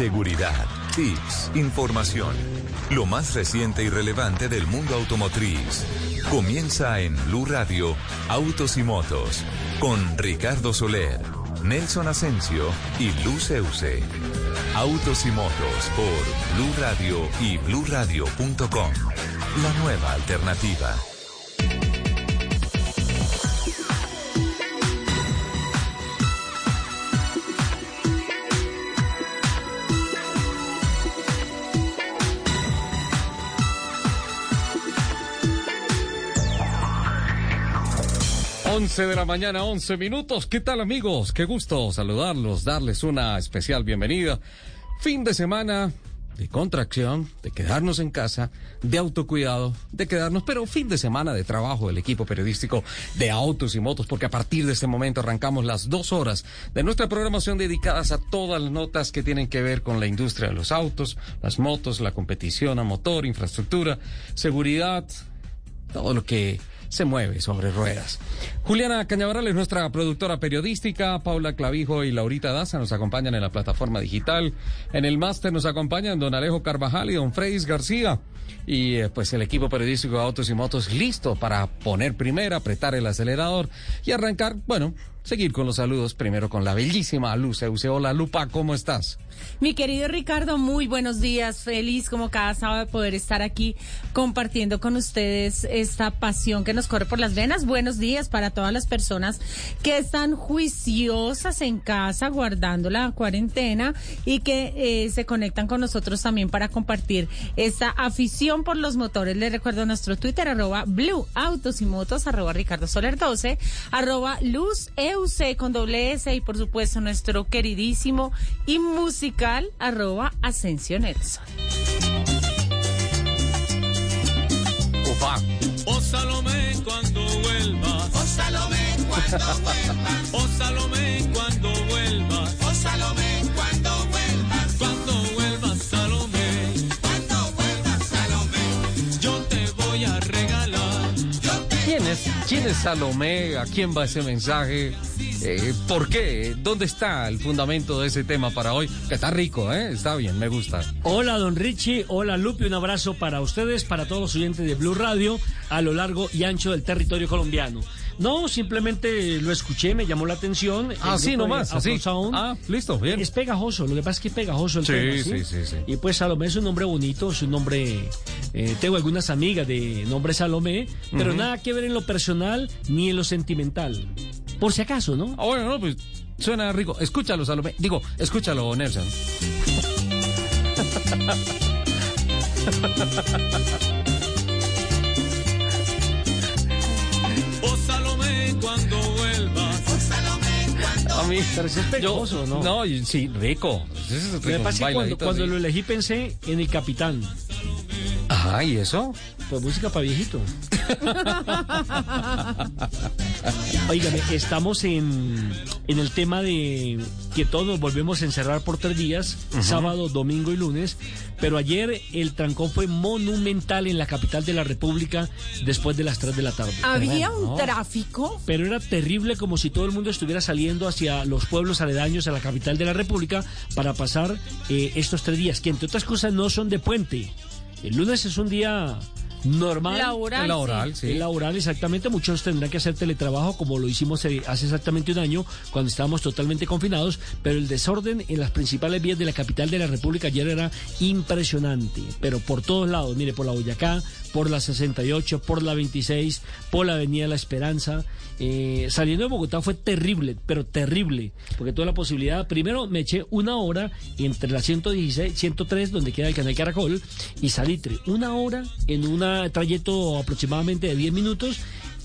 seguridad, tips, información. Lo más reciente y relevante del mundo automotriz. Comienza en Blue Radio, Autos y Motos, con Ricardo Soler, Nelson Asensio y Luceuse. Autos y Motos por Blue Radio y bluradio.com. La nueva alternativa. 11 de la mañana, 11 minutos. ¿Qué tal amigos? Qué gusto saludarlos, darles una especial bienvenida. Fin de semana de contracción, de quedarnos en casa, de autocuidado, de quedarnos, pero fin de semana de trabajo del equipo periodístico de Autos y Motos, porque a partir de este momento arrancamos las dos horas de nuestra programación dedicadas a todas las notas que tienen que ver con la industria de los autos, las motos, la competición a motor, infraestructura, seguridad, todo lo que se mueve sobre ruedas. Juliana Cañaveral es nuestra productora periodística, Paula Clavijo y Laurita Daza nos acompañan en la plataforma digital. En el máster nos acompañan don Alejo Carvajal y don Freis García. Y eh, pues el equipo periodístico de Autos y Motos listo para poner primera, apretar el acelerador y arrancar, bueno, seguir con los saludos, primero con la bellísima Luz Hola Lupa, ¿cómo estás? Mi querido Ricardo, muy buenos días. Feliz como cada sábado de poder estar aquí compartiendo con ustedes esta pasión que nos corre por las venas. Buenos días para todas las personas que están juiciosas en casa guardando la cuarentena y que eh, se conectan con nosotros también para compartir esta afición por los motores. Les recuerdo nuestro Twitter, arroba Blue Autos y Motos, arroba Ricardo Soler 12, arroba Luz EUC con doble S y por supuesto nuestro queridísimo y musical arroba Asensio Nelson. Opa. Oh Salomé cuando vuelva. Oh Salomé cuando vuelva. Oh Salomé cuando vuelva. Oh Salomé cuando vuelva. Cuando vuelva Salomé. Cuando vuelva Salomé. Yo te voy a regalar. Yo te ¿Quién es, ¿Quién es Salomé? ¿A quién va ese mensaje? Eh, ¿Por qué? ¿Dónde está el fundamento de ese tema para hoy? Que está rico, ¿eh? Está bien, me gusta. Hola, don Richie. Hola, Lupe. Un abrazo para ustedes, para todos los oyentes de Blue Radio a lo largo y ancho del territorio colombiano. No, simplemente lo escuché, me llamó la atención. Así de nomás, así. Afrosound. Ah, listo, bien. Es pegajoso, lo que pasa es que es pegajoso el Sí, tema, sí, sí, sí. Y pues Salomé es un nombre bonito, es un nombre... eh, tengo algunas amigas de nombre Salomé, pero nada que ver en lo personal ni en lo sentimental. Por si acaso, ¿no? Ah, bueno, no, pues suena rico. Escúchalo, Salomé. Digo, escúchalo, Nelson. Oh Salomé cuando vuelva. Oh Salomé cuando A mí. Pero ese es pegajoso, ¿no? No, sí, rico. Es rico, pasa que cuando, cuando lo elegí pensé en el capitán. Ajá, ¿y eso? Pues música para viejito. Óigame, estamos en, en el tema de que todos nos volvemos a encerrar por tres días, sábado, domingo y lunes, pero ayer el trancón fue monumental en la capital de la República después de las 3 de la tarde. Había un no. tráfico. Pero era terrible como si todo el mundo estuviera saliendo hacia los pueblos aledaños a la capital de la República para pasar eh, estos tres días, que entre otras cosas no son de puente. El lunes es un día normal. Laboral. Laboral, sí. laboral, exactamente. Muchos tendrán que hacer teletrabajo, como lo hicimos eh, hace exactamente un año, cuando estábamos totalmente confinados. Pero el desorden en las principales vías de la capital de la República ayer era impresionante. Pero por todos lados, mire, por la Boyacá, por la 68, por la 26, por la Avenida La Esperanza. Eh, saliendo de Bogotá fue terrible, pero terrible, porque tuve la posibilidad, primero me eché una hora entre la 116, 103, donde queda el canal Caracol, y Salitre, una hora en un trayecto aproximadamente de 10 minutos,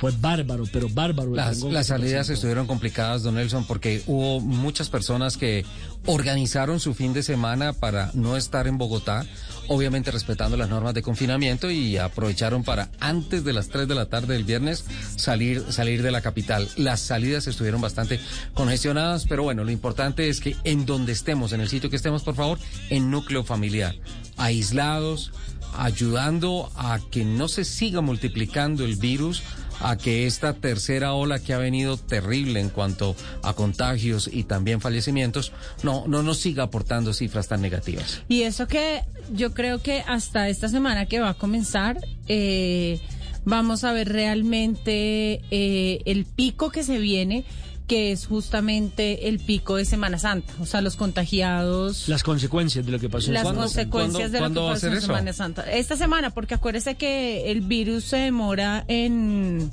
fue bárbaro, pero bárbaro. el Las, las salidas estuvieron complicadas, don Nelson, porque hubo muchas personas que organizaron su fin de semana para no estar en Bogotá, obviamente respetando las normas de confinamiento y aprovecharon para antes de las 3 de la tarde del viernes salir, salir de la capital. Las salidas estuvieron bastante congestionadas, pero bueno, lo importante es que en donde estemos, en el sitio que estemos, por favor, en núcleo familiar, aislados, ayudando a que no se siga multiplicando el virus, a que esta tercera ola que ha venido terrible en cuanto a contagios y también fallecimientos no, no nos siga aportando cifras tan negativas. Y eso que yo creo que hasta esta semana que va a comenzar, eh, vamos a ver realmente eh, el pico que se viene que es justamente el pico de Semana Santa, o sea, los contagiados, Las consecuencias de lo que pasó en las Semana Santa. consecuencias de lo que ¿Cuándo va a pasó en eso? Semana Santa. Esta semana, porque acuérdese que el virus se demora en,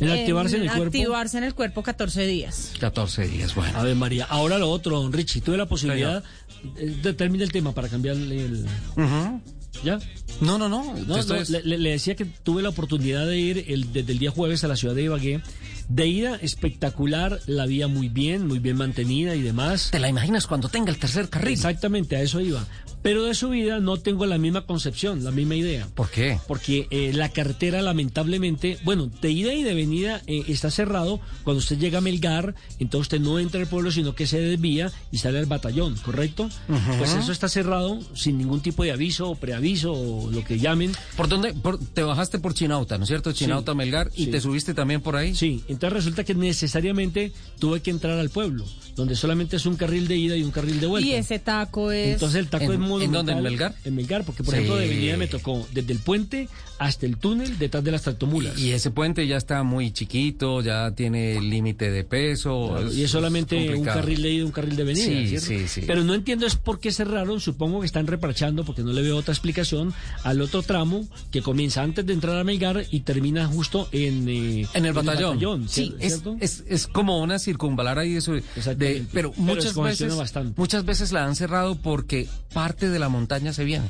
En activarse en el cuerpo. activarse en el cuerpo 14 días. 14 días, bueno. A ver, María, ahora lo otro, don Richie, tuve la posibilidad eh, de terminar el tema para cambiarle el... Ujú. ¿Ya? No, no, no. No, esto no, es- le, le- le decía que tuve la oportunidad de ir el, desde el día jueves a la ciudad de Ibagué. De ida espectacular, la vía muy bien, muy bien mantenida y demás. ¿Te la imaginas cuando tenga el tercer carril? Exactamente, a eso iba. Pero de subida no tengo la misma concepción, la misma idea. ¿Por qué? Porque eh, la carretera lamentablemente, bueno, de ida y de venida eh, está cerrado. Cuando usted llega a Melgar, entonces usted no entra al pueblo, sino que se desvía y sale al batallón, ¿correcto? Pues eso está cerrado sin ningún tipo de aviso o preaviso o lo que llamen. ¿Por dónde? Por- te bajaste por Chinauta, ¿no es cierto? Chinauta, Melgar, y sí. te subiste también por ahí. Sí, entonces resulta que necesariamente tuve que entrar al pueblo, donde solamente es un carril de ida y un carril de vuelta. Y ese taco es... Entonces el taco ¿En- es en monumental. dónde, en Melgar? En Melgar, porque por Sí. ejemplo de venida me tocó desde el puente hasta el túnel detrás de las tractomulas. Y ese puente ya está muy chiquito, ya tiene límite de peso. Claro, y es solamente un carril de ida y un carril de venida. Sí, ¿cierto? sí, sí. Pero no entiendo es por qué cerraron. Supongo que están reparchando, porque no le veo otra explicación, al otro tramo que comienza antes de entrar a Melgar y termina justo en, eh, En el batallón. ¿cier- sí, es, ¿cierto? es, es como una circunvalar ahí eso. de- pero Pero muchas descongestiona veces, bastante. muchas veces la han cerrado porque parte de la montaña se viene.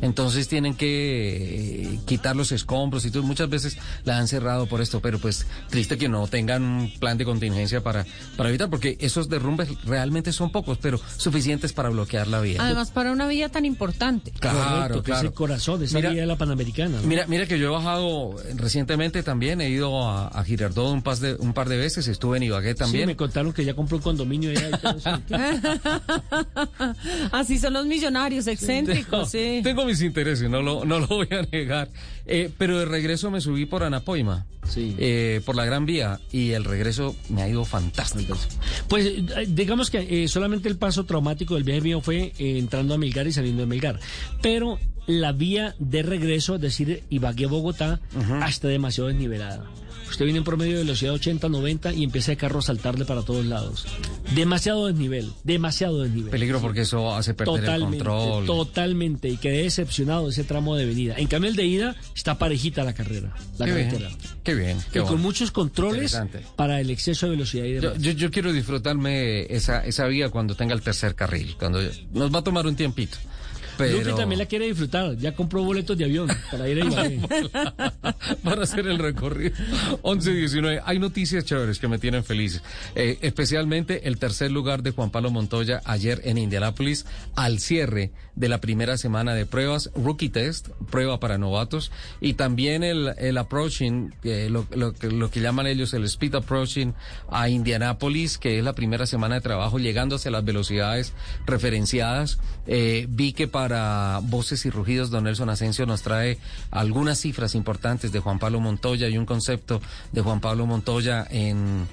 Entonces tienen que eh, quitar los escombros y todo. Muchas veces la han cerrado por esto, pero pues triste que no tengan un plan de contingencia para, para evitar, porque esos derrumbes realmente son pocos, pero suficientes para bloquear la vía. Además, para una vía tan importante. claro, Correcto, que es claro. el corazón de esa Mira- vía de la Panamericana. ¿no? Mira, mira que yo he bajado recientemente también, he ido a, a Girardot un, pas de, un par de veces, estuve en Ibagué Sí, también. me contaron que ya compró un condominio allá y todo. Así son los millonarios excéntricos, sí. Tengo mis intereses, no lo, no lo voy a negar. Eh, pero de regreso me subí por Anapoima, Sí. eh, por la Gran Vía, y el regreso me ha ido fantástico. Pues eh, digamos que eh, solamente el paso traumático del viaje mío fue entrando a Melgar y saliendo de Melgar. Pero la vía de regreso, es decir, Ibagué-Bogotá, está demasiado desnivelada. Usted viene en promedio de velocidad 80, 90 y empieza el carro a saltarle para todos lados. Demasiado desnivel, demasiado desnivel. Peligro porque eso hace perder Totalmente, el control. totalmente. Y quedé decepcionado de ese tramo de venida. En cambio, el de ida está parejita la carrera, la qué carretera. bien, qué bien. qué y con muchos controles para el exceso de velocidad y Yo, demás. yo, yo quiero disfrutarme esa, esa vía cuando tenga el tercer carril, cuando nos va a tomar un tiempito. Pero... Lupi también la quiere disfrutar. Ya compró boletos de avión para ir a Ibagué. para hacer el recorrido. 11 19. Hay noticias chéveres que me tienen feliz. Eh, especialmente el tercer lugar de Juan Pablo Montoya ayer en Indianápolis al cierre de la primera semana de pruebas, rookie test, prueba para novatos, y también el, el approaching, lo, lo lo que llaman ellos el speed approaching a Indianápolis, que es la primera semana de trabajo, llegando hacia las velocidades referenciadas. Eh, vi que para Voces y Rugidos, don Nelson Asensio nos trae algunas cifras importantes de Juan Pablo Montoya y un concepto de Juan Pablo Montoya en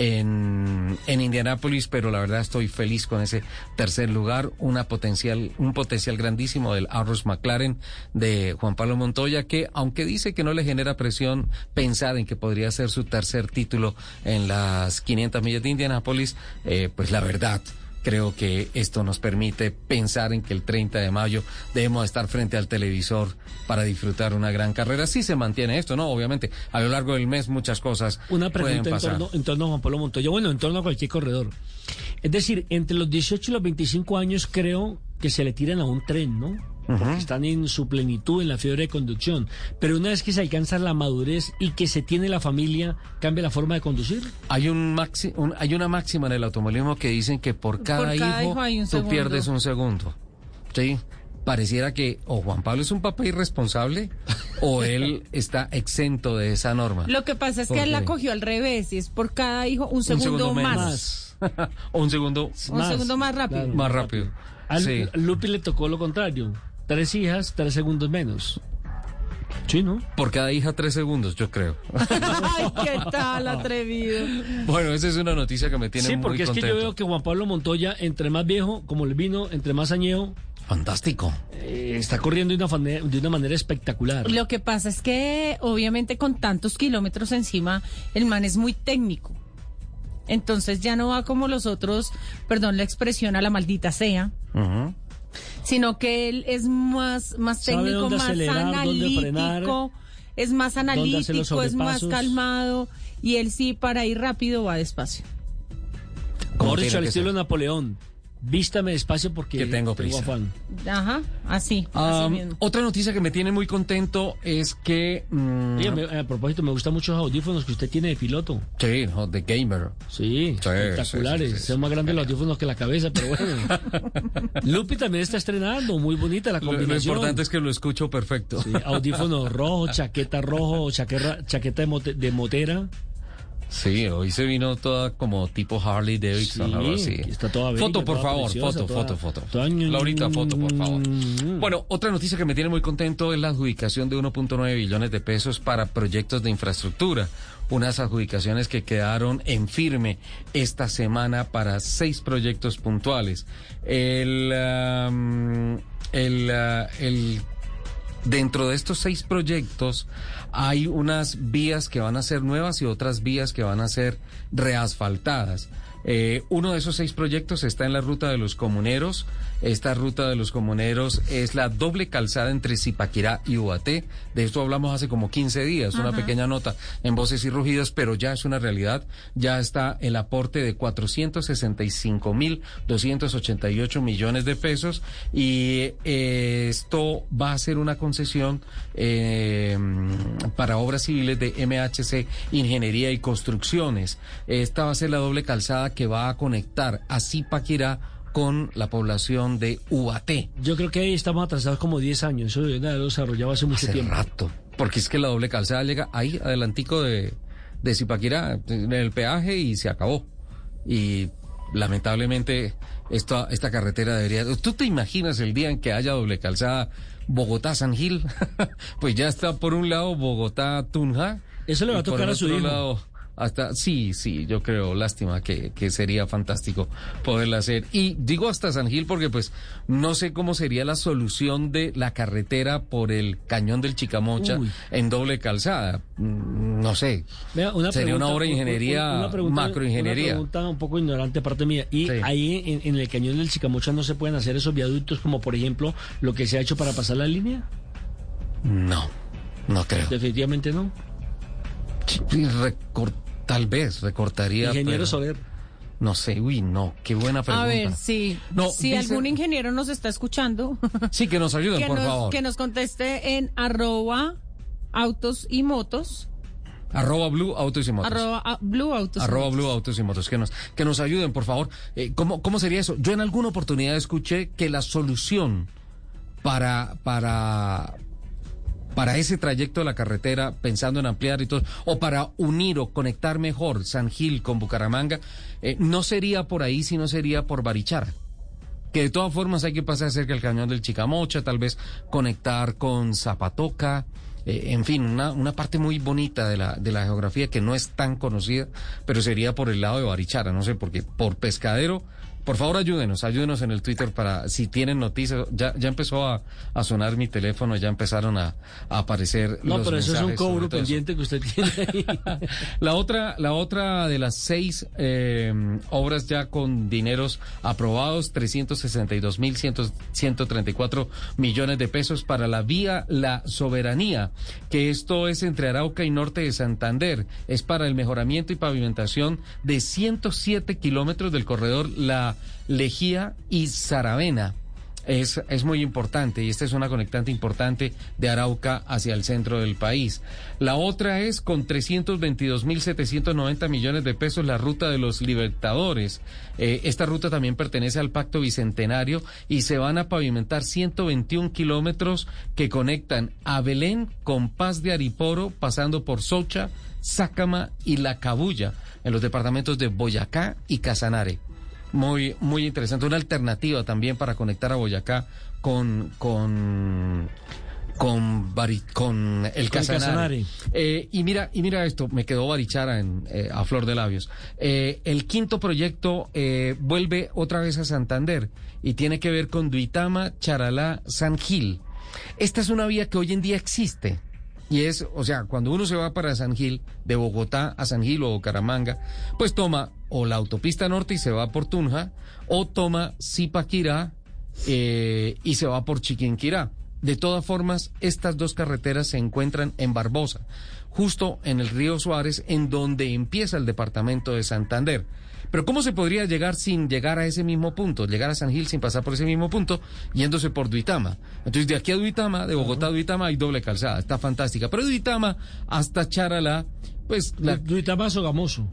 en, en Indianápolis, pero la verdad estoy feliz con ese tercer lugar, una potencial, un potencial grandísimo del Arrows McLaren de Juan Pablo Montoya, que aunque dice que no le genera presión pensar en que podría ser su tercer título en las 500 millas de Indianápolis, eh, pues la verdad Creo que esto nos permite pensar en que el 30 de mayo debemos estar frente al televisor para disfrutar una gran carrera. Si se mantiene esto, ¿no? Obviamente, a lo largo del mes muchas cosas Una pueden pregunta en pasar. torno, en torno a Juan Pablo Montoya. Bueno, en torno a cualquier corredor. Es decir, entre los 18 y los 25 años creo que se le tiran a un tren, ¿no? Porque están en su plenitud, en la fiebre de conducción. Pero una vez que se alcanza la madurez y que se tiene la familia, ¿cambia la forma de conducir? Hay un, maxi- un- hay una máxima en el automovilismo que dicen que por cada, cada hijo, hijo hay un tú segundo. pierdes un segundo. Sí. Pareciera que o Juan Pablo es un papá irresponsable o él está exento de esa norma. Lo que pasa es que él la cogió al revés y es por cada hijo un un segundo, más. o un segundo Un segundo más rápido. claro. más rápido. A Sí. Lupi le tocó lo contrario. Tres hijas, tres segundos menos. Sí, ¿no? Por cada hija, tres segundos, yo creo. Ay, qué tal, atrevido. bueno, esa es una noticia que me tiene Sí, muy porque es que yo veo que Juan Pablo Montoya, entre más viejo, como el vino, entre más añejo, Fantástico. eh, está corriendo de una, de una manera espectacular. Lo que pasa es que, obviamente, con tantos kilómetros encima, el man es muy técnico. Entonces ya no va como los otros, perdón la expresión, a la maldita sea, Ujú. Sino que él es más, más técnico, más acelerar, dónde frenar, analítico, es más analítico, es más calmado, y él sí, para ir rápido, va despacio. Como dicho, al estilo. Napoleón. Vístame despacio porque Que tengo prisa. afán. Ajá, así, Ah, así mismo. otra noticia que me tiene muy contento es que... mm, Oye, me- a propósito, me gustan mucho los audífonos que usted tiene de piloto. sí, no, The Gamer. Sí, espectaculares. sí, sí, sí. Son más grandes los audífonos que la cabeza, pero bueno. Lupi también está estrenando, muy bonita la Lo, lo combinación. importante es que lo escucho perfecto. Sí, audífonos rojos, chaqueta rojo, chaqueta, chaqueta de, mote- de motera. Sí, hoy se vino toda como tipo Harley Davidson, Sí, algo así. está toda bella, Foto, por toda favor, preciosa, foto, toda- foto, foto. ñu- Laurita, foto, por favor. Mm. Bueno, otra noticia que me tiene muy contento es la adjudicación de 1.9 billones de pesos para proyectos de infraestructura. Unas adjudicaciones que quedaron en firme esta semana para seis proyectos puntuales. El, am, el, ah, el Dentro de estos seis proyectos hay unas vías que van a ser nuevas y otras vías que van a ser reasfaltadas. Eh, uno de esos seis proyectos está en la ruta de los comuneros. Esta ruta de los comuneros es la doble calzada entre Zipaquirá y Ubaté. De esto hablamos hace como 15 días, una pequeña nota en voces y rugidos, pero ya es una realidad. Ya está el aporte de 465.288 millones de pesos y eh, esto va a ser una concesión eh, para obras civiles de MHC Ingeniería y Construcciones. Esta va a ser la doble calzada que va a conectar a Zipaquirá con la población de Ubaté. Yo creo que ahí estamos atrasados como 10 años. Eso deben haberlo desarrollado hace mucho Hace tiempo. rato. Porque es que la doble calzada llega ahí, adelantico de, de Zipaquirá, en el peaje y se acabó. Y lamentablemente esta, esta carretera debería... ¿Tú te imaginas el día en que haya doble calzada Bogotá-San Gil? pues ya está por un lado Bogotá-Tunja. Eso le va a tocar a su otro hijo. lado, hasta, sí, sí, yo creo, lástima que, que sería fantástico poderla hacer. Y digo hasta San Gil porque pues no sé cómo sería la solución de la carretera por el cañón del Chicamocha Uy. en doble calzada. Mm, No sé. Una Sería una obra de ingeniería, un- una pregunta- macroingeniería. Una pregunta un poco ignorante parte mía. Y Sí. ahí en, en el cañón del Chicamocha no se pueden hacer esos viaductos como por ejemplo lo que se ha hecho para pasar la línea. No, no creo. Definitivamente no. Sí, recor- tal vez recortaría. Ingeniero pero Soler. No sé, uy, no, qué buena pregunta. A ver, sí. No, si dice- algún ingeniero nos está escuchando, Sí, que nos ayuden, que, por nos, favor. que nos conteste en arroba autos y motos, Arroba Blue Autos y Motos. arroba blue autos. y Arroba motos. Blue Autos y Motos, que nos, que nos ayuden, por favor. Eh, ¿cómo, ¿Cómo sería eso? Yo en alguna oportunidad escuché que la solución para, para, para ese trayecto de la carretera, pensando en ampliar y todo, o para unir o conectar mejor San Gil con Bucaramanga, eh, no sería por ahí, sino sería por Barichara. Que de todas formas hay que pasar cerca del cañón del Chicamocha, tal vez conectar con Zapatoca, eh, en fin, una, una parte muy bonita de la, de la geografía que no es tan conocida, pero sería por el lado de Barichara, no sé, porque por pescadero, por favor ayúdenos, ayúdenos en el Twitter para si tienen noticias, ya, ya empezó a, a sonar mi teléfono, ya empezaron a, a aparecer No, los pero eso es un cobro pendiente que usted tiene ahí. La otra, la otra de las seis eh, obras ya con dineros aprobados, 362 mil 134 millones de pesos para la vía La Soberanía, que esto es entre Arauca y norte de Santander. Es para el mejoramiento y pavimentación de 107 kilómetros del corredor La Lejía y Saravena. Es, es muy importante y esta es una conectante importante de Arauca hacia el centro del país. La otra es con 322.790 millones de pesos la ruta de los Libertadores. Eh, esta ruta también pertenece al Pacto Bicentenario y se van a pavimentar 121 kilómetros que conectan a Belén con Paz de Ariporo, pasando por Socha, Sácama y La Cabulla, en los departamentos de Boyacá y Casanare. Muy, muy interesante. Una alternativa también para conectar a Boyacá con, con, con, Bari- con el Con Casanare. Casanare. Eh, y mira, y mira esto, me quedó Barichara en, eh, a flor de labios. Eh, el quinto proyecto eh, vuelve otra vez a Santander y tiene que ver con Duitama, Charalá, San Gil. Esta es una vía que hoy en día existe. Y es, o sea, cuando uno se va para San Gil, de Bogotá a San Gil o Bucaramanga, pues toma o la autopista norte y se va por Tunja, o toma Zipaquirá eh, y se va por Chiquinquirá. De todas formas, estas dos carreteras se encuentran en Barbosa, justo en el río Suárez, en donde empieza el departamento de Santander. Pero ¿cómo se podría llegar sin llegar a ese mismo punto? Llegar a San Gil sin pasar por ese mismo punto, yéndose por Duitama. Entonces, de aquí a Duitama, de Bogotá a Duitama, hay doble calzada. Está fantástica. Pero de Duitama hasta Charalá, pues la, Duitama Sogamoso.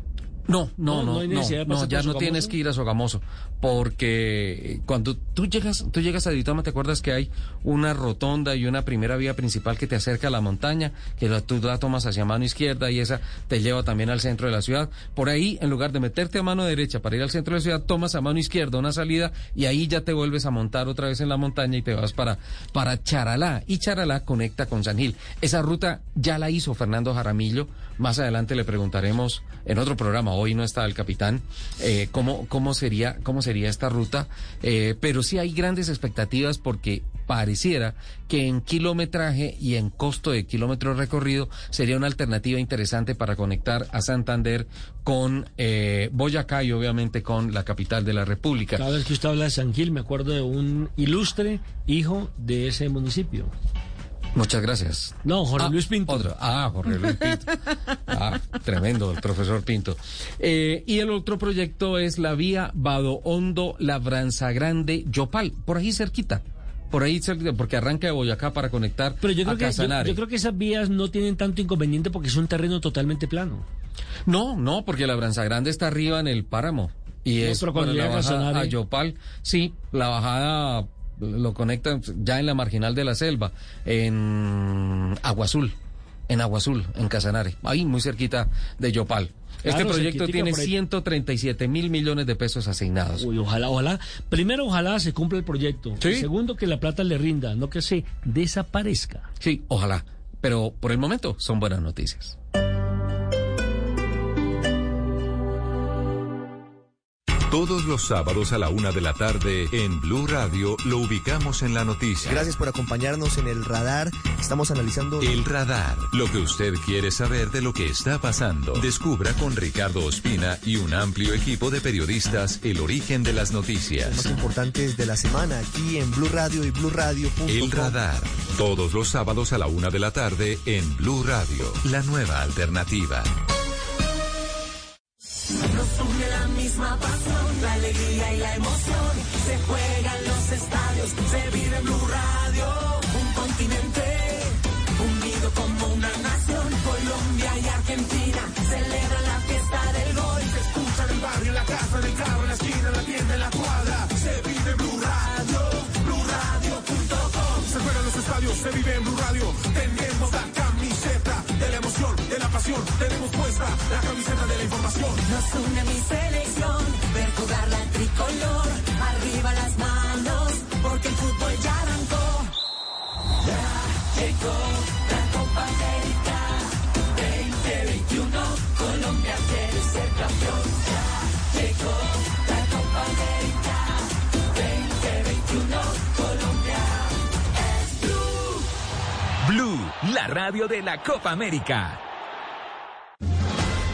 No, no, No, no, no ya no tienes que ir a Sogamoso, porque cuando tú llegas, tú llegas a Duitama, te acuerdas que hay una rotonda y una primera vía principal que te acerca a la montaña, que la, tú la tomas hacia mano izquierda y esa te lleva también al centro de la ciudad. Por ahí, en lugar de meterte a mano derecha para ir al centro de la ciudad, tomas a mano izquierda una salida y ahí ya te vuelves a montar otra vez en la montaña y te vas para, para Charalá. Y Charalá conecta con San Gil. Esa ruta ya la hizo Fernando Jaramillo. Más adelante le preguntaremos en otro programa, hoy no está el capitán, eh, cómo, cómo, sería, cómo sería esta ruta. Eh, pero sí hay grandes expectativas porque pareciera que en kilometraje y en costo de kilómetro recorrido sería una alternativa interesante para conectar a Santander con eh, Boyacá y obviamente con la capital de la República. Cada vez que usted habla de San Gil, me acuerdo de un ilustre hijo de ese municipio. Muchas gracias. No, Jorge Ah, Luis Pinto. otro. Ah, Jorge Luis Pinto. Ah, tremendo, el profesor Pinto. Eh, y el otro proyecto es la vía Vado Hondo, Labranza Grande, Yopal, por ahí cerquita. Por ahí cerquita, porque arranca de Boyacá para conectar Pero yo a creo, que, yo, yo creo que esas vías no tienen tanto inconveniente porque es un terreno totalmente plano. No, no, porque Labranza Grande está arriba en el páramo. Y No, es pero cuando llega a a Yopal. Sí, la bajada lo conecta ya en la marginal de la selva, en Agua Azul, en Agua Azul, en Casanare, ahí muy cerquita de Yopal. Este proyecto tiene por ahí. 137 mil millones de pesos asignados. Uy, ojalá, ojalá. Primero, ojalá se cumpla el proyecto. Sí. Segundo, que la plata le rinda, no que se desaparezca. Sí, ojalá. Pero por el momento son buenas noticias. Todos los sábados a la una de la tarde en Blue Radio lo ubicamos en la noticia. Gracias por acompañarnos en el radar. Estamos analizando El radar, lo que usted quiere saber de lo que está pasando. Descubra con Ricardo Ospina y un amplio equipo de periodistas el origen de las los más noticias. importantes de la semana aquí en Blue Radio y BlueRadio.com. El radar, todos los sábados a la una de la tarde en Blue Radio, la nueva alternativa. Nos une la misma pasión, la alegría y la emoción. Se juegan los estadios, se vive en Blue Radio. Un continente unido como una nación. Colombia y Argentina celebran la fiesta del gol. Se escucha en el barrio, en la casa, en el carro, en la esquina, en la tienda, en la cuadra. Se vive en Blue Radio, BlueRadio.com. Se juegan los estadios, se vive en Blue Radio. Tenemos de la pasión. Tenemos puesta la camiseta de la información. Nos une mi selección, ver jugar la tricolor. Arriba las manos, porque el fútbol ya arrancó. Ya llegó la Copa América 2021. Colombia quiere ser campeón. Ya llegó la Copa América 2021. Colombia es blue. Blue, la radio de la Copa América.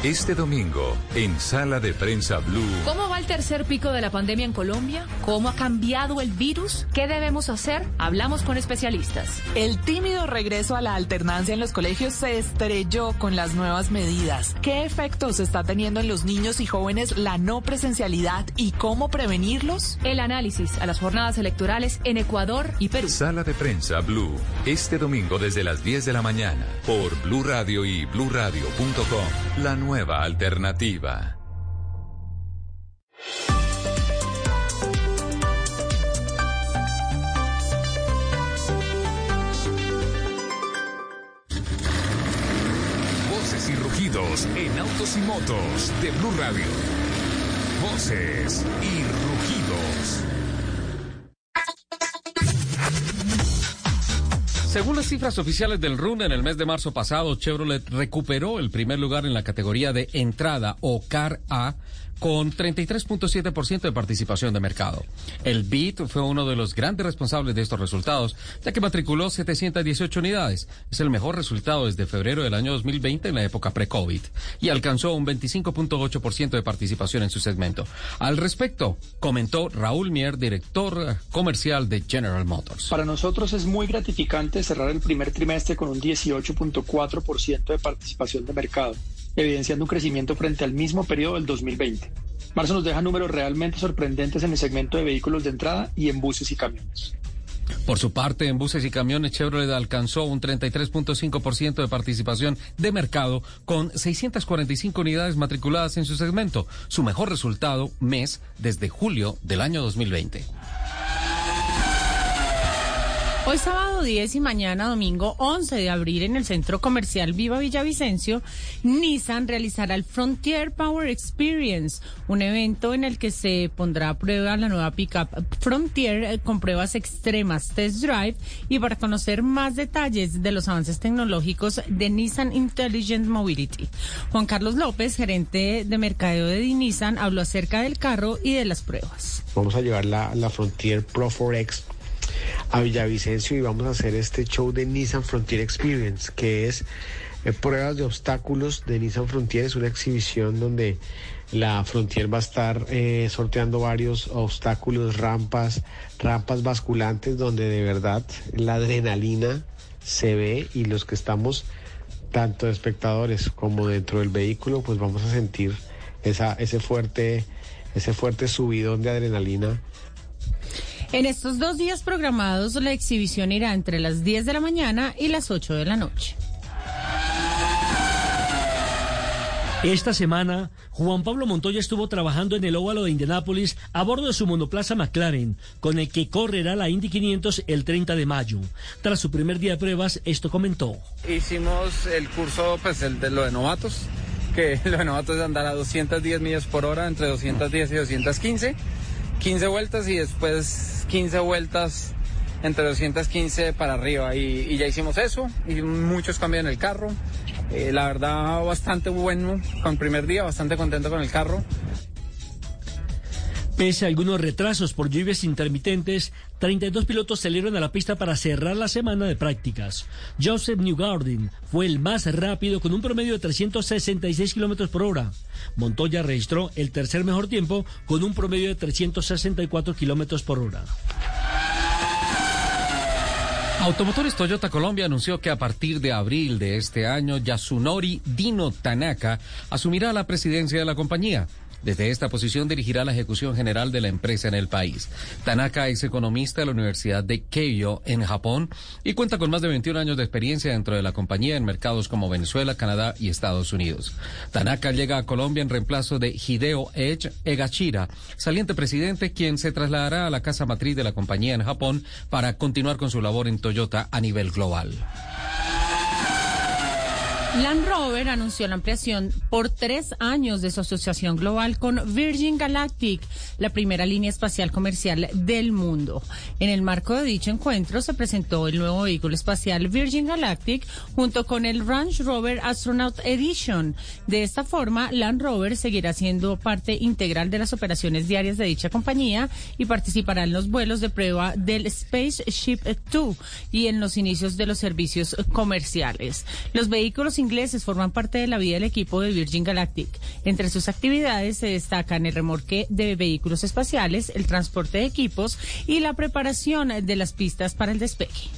Este domingo, en Sala de Prensa Blue, ¿Cómo va el tercer pico de la pandemia en Colombia? ¿Cómo ha cambiado el virus? ¿Qué debemos hacer? Hablamos con especialistas. El tímido regreso a la alternancia en los colegios se estrelló con las nuevas medidas. ¿Qué efectos está teniendo en los niños y jóvenes la no presencialidad y cómo prevenirlos? El análisis a las jornadas electorales en Ecuador y Perú. Sala de Prensa Blue, este domingo desde las 10 de la mañana, por Blue Radio y bluradio.com, la nueva alternativa. Voces y rugidos en autos y motos de Blue Radio. Voces y Según las cifras oficiales del RUN, en el mes de marzo pasado, Chevrolet recuperó el primer lugar en la categoría de entrada o CAR A con 33.7% de participación de mercado. El BIT fue uno de los grandes responsables de estos resultados, ya que matriculó 718 unidades. Es el mejor resultado desde febrero del año 2020 en la época pre-COVID y alcanzó un 25.8% de participación en su segmento. Al respecto, comentó Raúl Mier, director comercial de General Motors. Para nosotros es muy gratificante cerrar el primer trimestre con un 18.4% de participación de mercado evidenciando un crecimiento frente al mismo periodo del 2020. Marzo nos deja números realmente sorprendentes en el segmento de vehículos de entrada y en buses y camiones. Por su parte, en buses y camiones, Chevrolet alcanzó un 33.5% de participación de mercado con 645 unidades matriculadas en su segmento, su mejor resultado mes desde julio del año 2020. Hoy sábado 10 y mañana domingo 11 de abril en el centro comercial Viva Villavicencio, Nissan realizará el Frontier Power Experience, un evento en el que se pondrá a prueba la nueva pickup Frontier eh, con pruebas extremas test drive y para conocer más detalles de los avances tecnológicos de Nissan Intelligent Mobility. Juan Carlos López, gerente de mercadeo de Nissan, habló acerca del carro y de las pruebas. Vamos a llevar la, la Frontier Pro 4X a Villavicencio y vamos a hacer este show de Nissan Frontier Experience, que es eh, pruebas de obstáculos de Nissan Frontier. Es una exhibición donde la Frontier va a estar eh, sorteando varios obstáculos, rampas, rampas basculantes, donde de verdad la adrenalina se ve y los que estamos tanto espectadores como dentro del vehículo, pues vamos a sentir esa, ese fuerte, ese fuerte subidón de adrenalina en estos dos días programados, la exhibición irá entre las 10 de la mañana y las 8 de la noche. Esta semana, Juan Pablo Montoya estuvo trabajando en el óvalo de Indianápolis a bordo de su monoplaza McLaren, con el que correrá la Indy 500 el 30 de mayo. Tras su primer día de pruebas, esto comentó. Hicimos el curso, pues el de lo de novatos, que lo de novatos es andar a 210 millas por hora, entre 210 y 215, 15 vueltas y después 15 vueltas entre 215 para arriba y, ya hicimos eso y muchos cambios en el carro. Eh, la verdad bastante bueno con primer día, bastante contento con el carro. Pese a algunos retrasos por lluvias intermitentes, 32 pilotos salieron a la pista para cerrar la semana de prácticas. Joseph Newgarden fue el más rápido con un promedio de 366 kilómetros por hora. Montoya registró el tercer mejor tiempo con un promedio de 364 kilómetros por hora. Automotores Toyota Colombia anunció que a partir de abril de este año, Yasunori Dino Tanaka asumirá la presidencia de la compañía. Desde esta posición dirigirá la ejecución general de la empresa en el país. Tanaka es economista de la Universidad de Keio en Japón y cuenta con más de 21 años de experiencia dentro de la compañía en mercados como Venezuela, Canadá y Estados Unidos. Tanaka llega a Colombia en reemplazo de Hideo Edge Egashira, saliente presidente, quien se trasladará a la casa matriz de la compañía en Japón para continuar con su labor en Toyota a nivel global. Land Rover anunció la ampliación por tres años de su asociación global con Virgin Galactic, la primera línea espacial comercial del mundo. En el marco de dicho encuentro se presentó el nuevo vehículo espacial Virgin Galactic junto con el Range Rover Astronaut Edition. De esta forma, Land Rover seguirá siendo parte integral de las operaciones diarias de dicha compañía y participará en los vuelos de prueba del Spaceship 2 y en los inicios de los servicios comerciales. Los vehículos ingleses forman parte de la vida del equipo de Virgin Galactic. Entre sus actividades se destacan el remorque de vehículos espaciales, el transporte de equipos y la preparación de las pistas para el despegue.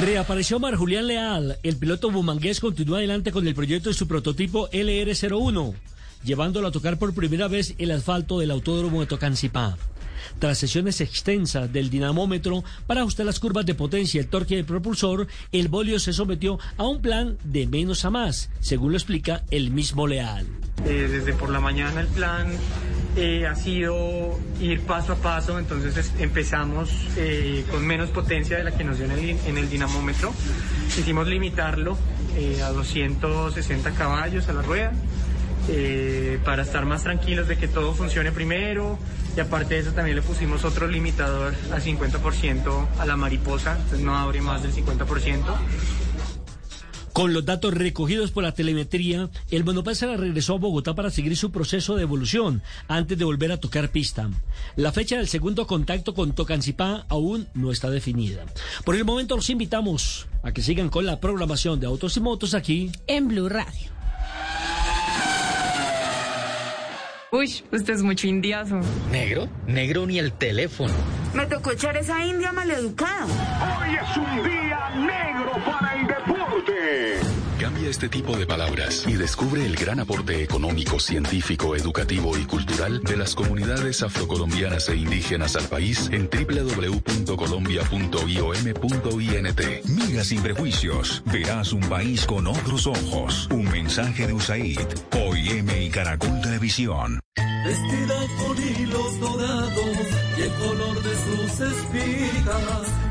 Reapareció Mar Julián Leal. El piloto bumangués continúa adelante con el proyecto de su prototipo LR01, llevándolo a tocar por primera vez el asfalto del autódromo de Tocancipá. Tras sesiones extensas del dinamómetro para ajustar las curvas de potencia y el torque del propulsor, el Bolio se sometió a un plan de menos a más, según lo explica el mismo Leal. Eh, desde por la mañana el plan eh, ha sido ir paso a paso, entonces empezamos eh, con menos potencia de la que nos dio en el, en el dinamómetro. Hicimos limitarlo a 260 caballos a la rueda eh, para estar más tranquilos de que todo funcione primero. Y aparte de eso también le pusimos otro limitador al 50% a la mariposa, entonces no abre más del 50%. Con los datos recogidos por la telemetría, el monoplaza regresó a Bogotá para seguir su proceso de evolución antes de volver a tocar pista. La fecha del segundo contacto con Tocancipá aún no está definida. Por el momento los invitamos a que sigan con la programación de Autos y Motos aquí en Blue Radio. Uy, usted es mucho indiazo. ¿Negro? Negro ni el teléfono. Me tocó echar esa india maleducada. Hoy es un día negro para el deporte. Este tipo de palabras y descubre el gran aporte económico, científico, educativo y cultural de las comunidades afrocolombianas e indígenas al país en www.colombia.iom.int. Mira sin prejuicios, verás un país con otros ojos. Un mensaje de USAID, OIM y Caracol Televisión. Vestida con hilos dorados y el color de sus espigas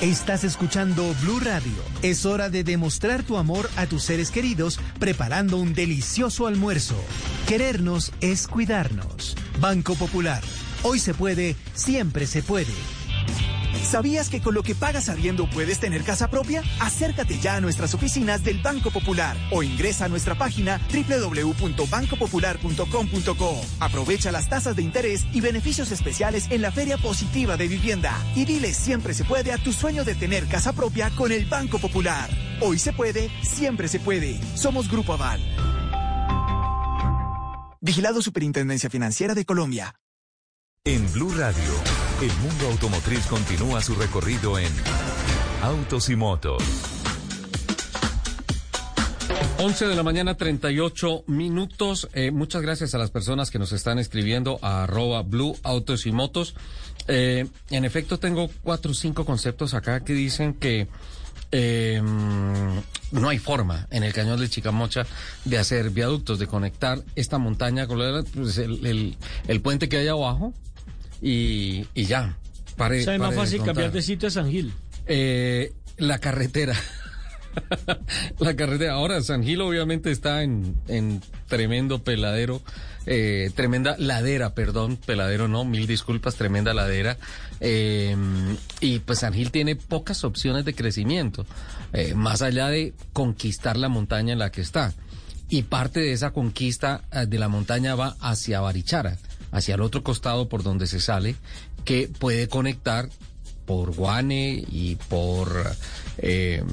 Estás escuchando Blue Radio. Es hora de demostrar tu amor a tus seres queridos preparando un delicioso almuerzo. Querernos es cuidarnos. Banco Popular. Hoy se puede, siempre se puede. ¿Sabías que con lo que pagas arriendo puedes tener casa propia? Acércate ya a nuestras oficinas del Banco Popular o ingresa a nuestra página www.bancopopular.com.co. Aprovecha las tasas de interés y beneficios especiales en la Feria Positiva de Vivienda y dile siempre se puede a tu sueño de tener casa propia con el Banco Popular. Hoy se puede, siempre se puede. Somos Grupo Aval. Vigilado Superintendencia Financiera de Colombia. En Blue Radio, el mundo automotriz continúa su recorrido en Autos y Motos. 11 de la mañana, 38 minutos. Eh, muchas gracias a las personas que nos están escribiendo a arroba Blue Autos y Motos. Eh, en efecto, tengo cuatro o cinco conceptos acá que dicen que eh, no hay forma en el cañón de Chicamocha de hacer viaductos, de conectar esta montaña con pues, el puente que hay abajo y, y ya. Pare, O sea, es más fácil cambiar de sitio a San Gil. Eh, la carretera. la carretera. Ahora, San Gil obviamente está en, en tremendo peladero, eh, tremenda ladera, perdón, peladero no, mil disculpas, tremenda ladera. Eh, y pues San Gil tiene pocas opciones de crecimiento, eh, más allá de conquistar la montaña en la que está. Y parte de esa conquista eh, de la montaña va hacia Barichara, hacia el otro costado por donde se sale, que puede conectar por Guane y por eh,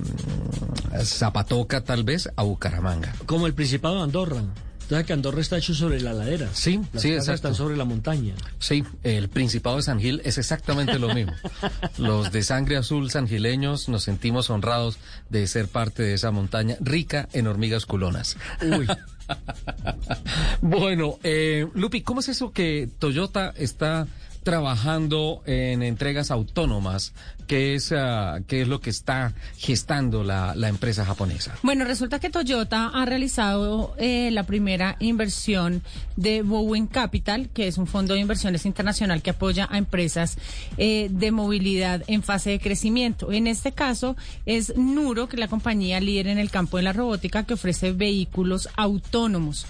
Zapatoca tal vez a Bucaramanga. Como el Principado de Andorra. Entonces que Andorra está hecho sobre la ladera. Sí, Las sí, exacto. están sobre la montaña. Sí, el Principado de San Gil es exactamente lo mismo. Los de sangre azul sangileños nos sentimos honrados de ser parte de esa montaña rica en hormigas culonas. Uy. Bueno, eh, Lupi, ¿cómo es eso que Toyota está trabajando en entregas autónomas? ¿Qué es, ah, qué es lo que está gestando la, la empresa japonesa? Bueno, resulta que Toyota ha realizado eh, la primera inversión de Bowen Capital, que es un fondo de inversiones internacional que apoya a empresas eh, de movilidad en fase de crecimiento. En este caso es Nuro, que es la compañía líder en el campo de la robótica que ofrece vehículos autónomos.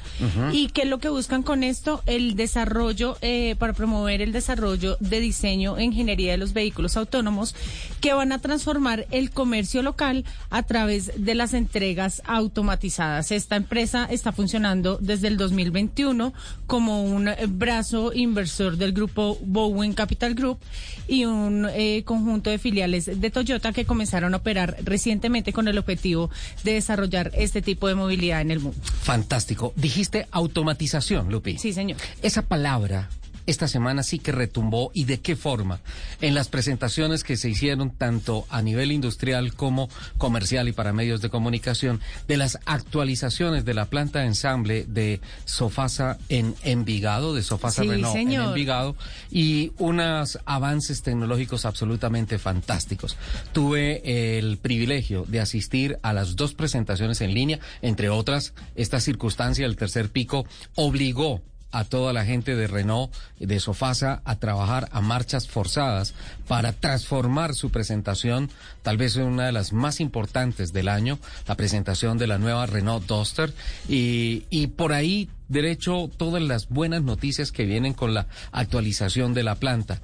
¿Y qué es lo que buscan con esto? El desarrollo, eh, para promover el desarrollo de diseño e ingeniería de los vehículos autónomos que van a transformar el comercio local a través de las entregas automatizadas. Esta empresa está funcionando desde el 2021 como un eh, brazo inversor del grupo Bowen Capital Group y un eh, conjunto de filiales de Toyota que comenzaron a operar recientemente con el objetivo de desarrollar este tipo de movilidad en el mundo. Fantástico. Dijiste automatización, Lupi. Sí, señor. Esa palabra esta semana sí que retumbó y de qué forma en las presentaciones que se hicieron tanto a nivel industrial como comercial y para medios de comunicación de las actualizaciones de la planta de ensamble de Sofasa en Envigado, de Sofasa Sí, Renault en. Envigado y unos avances tecnológicos absolutamente fantásticos. Tuve el privilegio de asistir a las dos presentaciones en línea, entre otras, esta circunstancia del tercer pico obligó a toda la gente de Renault, de Sofasa, a trabajar a marchas forzadas para transformar su presentación, tal vez en una de las más importantes del año, la presentación de la nueva Renault Duster. Y, y por ahí, derecho, todas las buenas noticias que vienen con la actualización de la planta.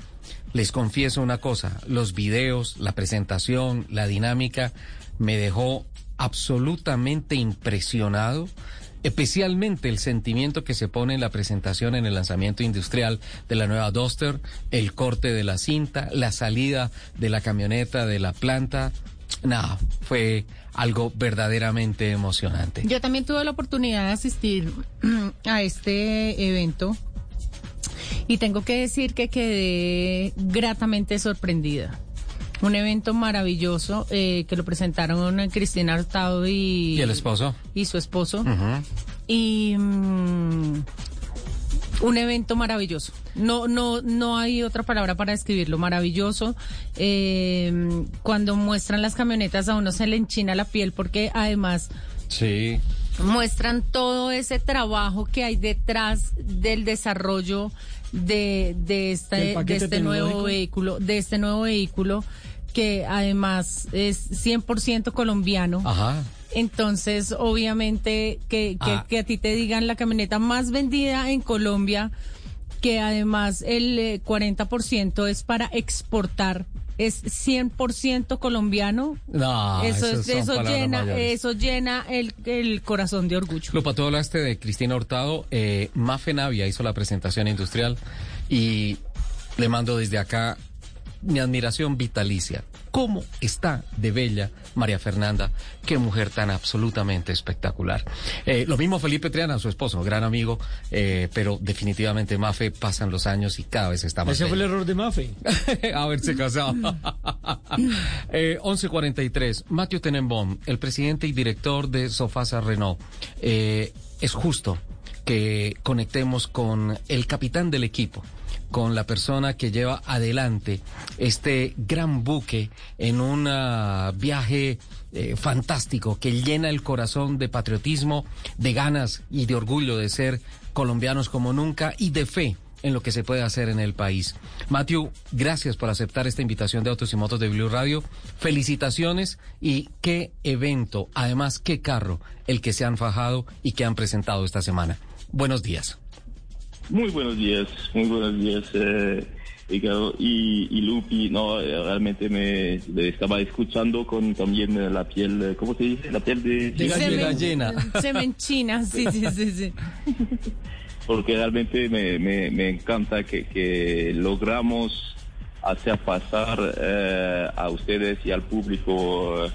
Les confieso una cosa, los videos, la presentación, la dinámica, me dejó absolutamente impresionado especialmente el sentimiento que se pone en la presentación en el lanzamiento industrial de la nueva Duster, el corte de la cinta, la salida de la camioneta de la planta. Nada, fue algo verdaderamente emocionante. Yo también tuve la oportunidad de asistir a este evento y tengo que decir que quedé gratamente sorprendida. Un evento maravilloso eh, que lo presentaron Cristina Hurtado y, ¿Y el esposo? y su esposo. Ujú. Y mm, un evento maravilloso. No, no, no hay otra palabra para describirlo. Maravilloso. Eh, cuando muestran las camionetas a uno se le enchina la piel porque además Sí. muestran todo ese trabajo que hay detrás del desarrollo de, de este, paquete de este nuevo vehículo, de este nuevo vehículo que además es 100% colombiano. Ajá. Entonces, obviamente, que, que, Ah. que a ti te digan la camioneta más vendida en Colombia, que además el eh, 40% es para exportar, es 100% colombiano. No, eso es- eso llena, mayores. eso llena el, el corazón de orgullo. Lupa, tú hablaste de Cristina Hurtado. Eh, Mafe Navia hizo la presentación industrial y le mando desde acá mi admiración vitalicia. ¿Cómo está de bella María Fernanda? Qué mujer tan absolutamente espectacular. Eh, lo mismo Felipe Triana, su esposo, gran amigo, eh, pero definitivamente Mafe pasan los años y cada vez está más Ese fue el error de Mafe. haberse casado. eh, 1143. Matthew Tenenbaum, el presidente y director de Sofasa Renault. Eh, es justo que conectemos con el capitán del equipo, con la persona que lleva adelante este gran buque en un ah, viaje eh, fantástico que llena el corazón de patriotismo, de ganas y de orgullo de ser colombianos como nunca y de fe en lo que se puede hacer en el país. Matthew, gracias por aceptar esta invitación de Autos y Motos de Blue Radio. Felicitaciones y qué evento, además qué carro el que se han fajado y que han presentado esta semana. Buenos días. Muy buenos días, muy buenos días, eh, Ricardo y, y Lupi. No, eh, realmente me estaba escuchando con también eh, la piel, eh, ¿cómo se dice? La piel de, se, me, se me enchina, sí, sí, sí, sí. Porque realmente me, me, me encanta que, que logramos hacer pasar eh, a ustedes y al público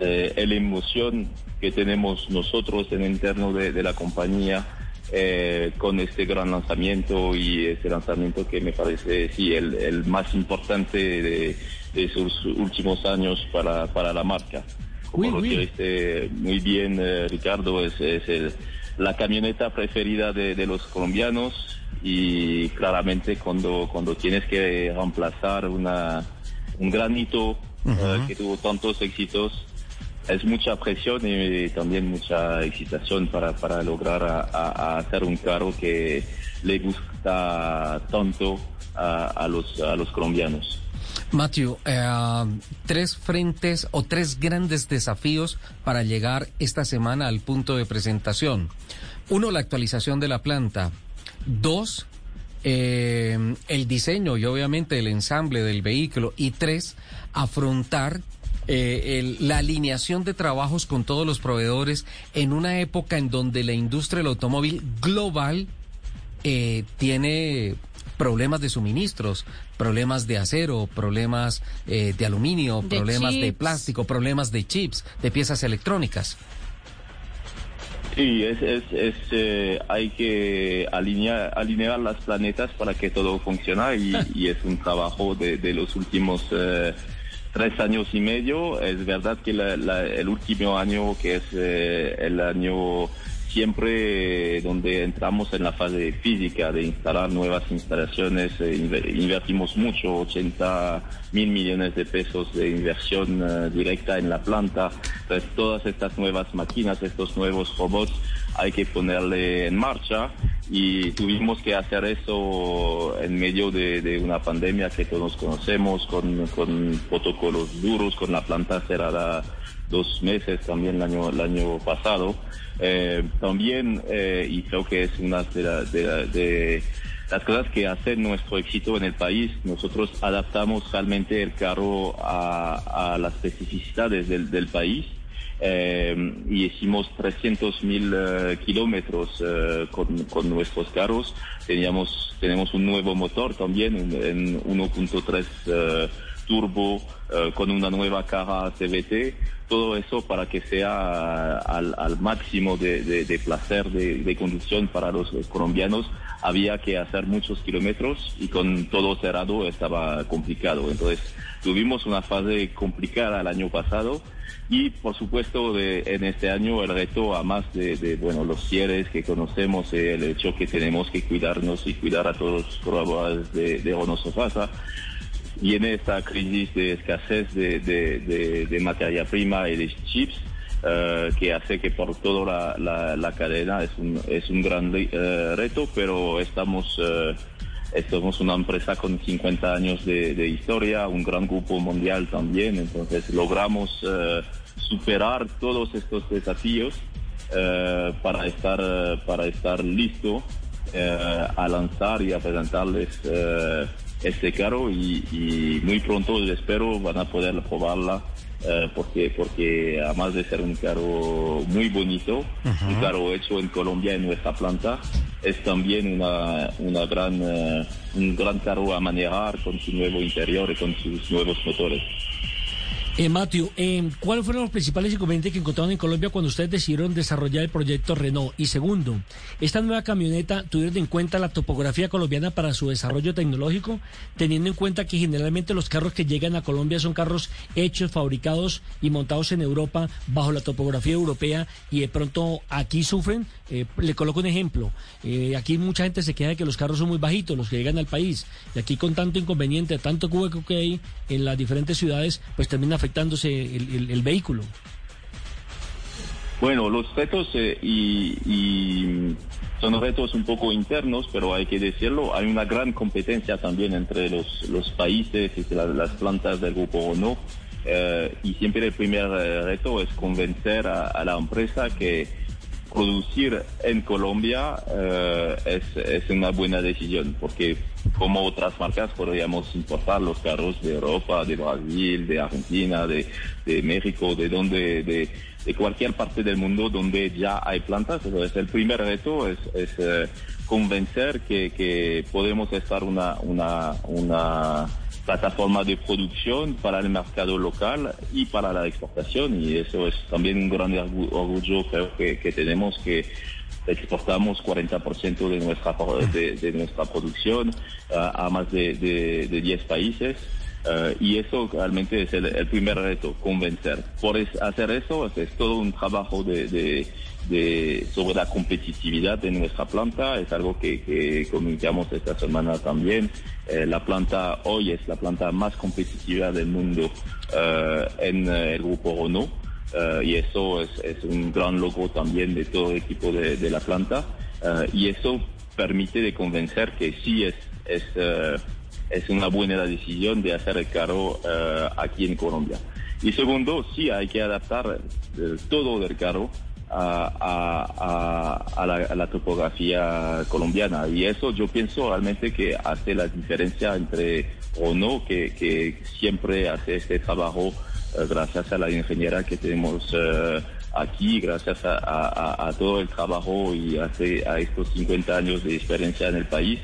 eh, la emoción que tenemos nosotros en el interno de, de la compañía eh, con este gran lanzamiento y este lanzamiento que me parece sí el, el más importante de, de esos últimos años para, para la marca. Como lo dijiste muy bien, eh, Ricardo, es, es el- la camioneta preferida de, de los colombianos y claramente cuando, cuando tienes que reemplazar una, un granito eh, que tuvo tantos éxitos, es mucha presión y también mucha excitación para, para lograr a, hacer un carro que le gusta tanto a, a los, a los colombianos. Matthew, eh, tres frentes o tres grandes desafíos para llegar esta semana al punto de presentación. Uno, la actualización de la planta. Dos, eh, el diseño y obviamente el ensamble del vehículo. Y tres, afrontar eh, el- la alineación de trabajos con todos los proveedores en una época en donde la industria del automóvil global eh, tiene problemas de suministros, problemas de acero, problemas eh, de aluminio, De problemas de plástico, problemas de chips, de piezas electrónicas. Sí, es, es, es, eh, hay que alinear, alinear las planetas para que todo funcione y, y es un trabajo de, de los últimos eh, tres años y medio. Es verdad que la- el último año, que es eh, el año siempre donde entramos en la fase física de instalar nuevas instalaciones, eh, inver- invertimos mucho, 80 mil millones de pesos de inversión eh, directa en la planta. Entonces, todas estas nuevas máquinas, estos nuevos robots, hay que ponerle en marcha y tuvimos que hacer eso en medio de, una pandemia que todos conocemos, con, protocolos duros, con la planta cerrada dos meses también el año, el año pasado. Eh, también, eh, y creo que es una de, la- de la- de las cosas que hacen nuestro éxito en el país, nosotros adaptamos realmente el carro a, las especificidades del país. Eh, y hicimos 300 mil kilómetros eh, con, con nuestros carros. Teníamos, tenemos un nuevo motor también un- en 1.3 eh, turbo eh, con una nueva caja CVT. Todo eso para que sea al, máximo de, de- placer de, conducción para los colombianos. Había que hacer muchos kilómetros y con todo cerrado estaba complicado. Entonces tuvimos una fase complicada el año pasado y por supuesto de- en este año el reto, a más de, bueno los cierres que conocemos, eh, el hecho que tenemos que cuidarnos y cuidar a todos los colaboradores de, de Sofasa, viene esta crisis de escasez de, materia prima y de chips eh, que hace que por toda la, cadena es un, es un gran eh, reto, pero estamos... somos una empresa con 50 años de, historia, un gran grupo mundial también, entonces logramos eh, superar todos estos desafíos eh, para estar para estar listo eh, a lanzar y a presentarles este carro y, y muy pronto espero van a poder probarla eh, porque porque además de ser un carro muy bonito un carro hecho en Colombia en nuestra planta es también una, una gran eh, un gran carro a manejar con su nuevo interior y con sus nuevos motores Eh, Matthew, eh, ¿cuáles fueron los principales inconvenientes que encontraron en Colombia cuando ustedes decidieron desarrollar el proyecto Renault? Y segundo, ¿esta nueva camioneta tuvieron en cuenta la topografía colombiana para su desarrollo tecnológico, teniendo en cuenta que generalmente los carros que llegan a Colombia son carros hechos, fabricados y montados en Europa bajo la topografía europea y de pronto aquí sufren? Eh, le coloco un ejemplo. Eh, aquí mucha gente se queja de que los carros son muy bajitos, los que llegan al país. Y aquí con tanto inconveniente, tanto hueco que hay en las diferentes ciudades, pues termina afectándose el, vehículo. Bueno, los retos eh, y, y son retos un poco internos, pero hay que decirlo, hay una gran competencia también entre los, países y la- las plantas del grupo Renault. eh, y siempre el primer eh, reto es convencer a la empresa que producir en Colombia eh, es, es una buena decisión, porque como otras marcas podríamos importar los carros de Europa, de Brasil, de Argentina, de, de México, de donde, de, de cualquier parte del mundo donde ya hay plantas. Entonces el primer reto es, es eh, convencer que, que podemos estar una, una, una plataforma de producción para el mercado local y para la exportación y eso es también un gran orgu- orgullo creo que, tenemos que exportamos 40% de nuestra de, nuestra producción ah, a más de, de, de 10 países eh, y eso realmente es el, primer reto, convencer. Por hacer eso es, es todo un trabajo de, de- de- sobre la competitividad de nuestra planta, es algo que, que comunicamos esta semana también. Eh, la planta hoy es la planta más competitiva del mundo eh, en eh, el grupo Renault. Y eso es, un gran logro también de todo el equipo de, de la planta y eso permite de convencer que sí es, es, es una buena decisión de hacer el carro aquí en Colombia. Y segundo, sí hay que adaptar todo del carro a, a- a- la, a la topografía colombiana. Y eso yo pienso realmente que hace la diferencia entre Renault que, que siempre hace este trabajo eh, gracias a la ingeniera que tenemos eh, aquí, gracias a todo el trabajo y hace, a estos 50 años de experiencia en el país,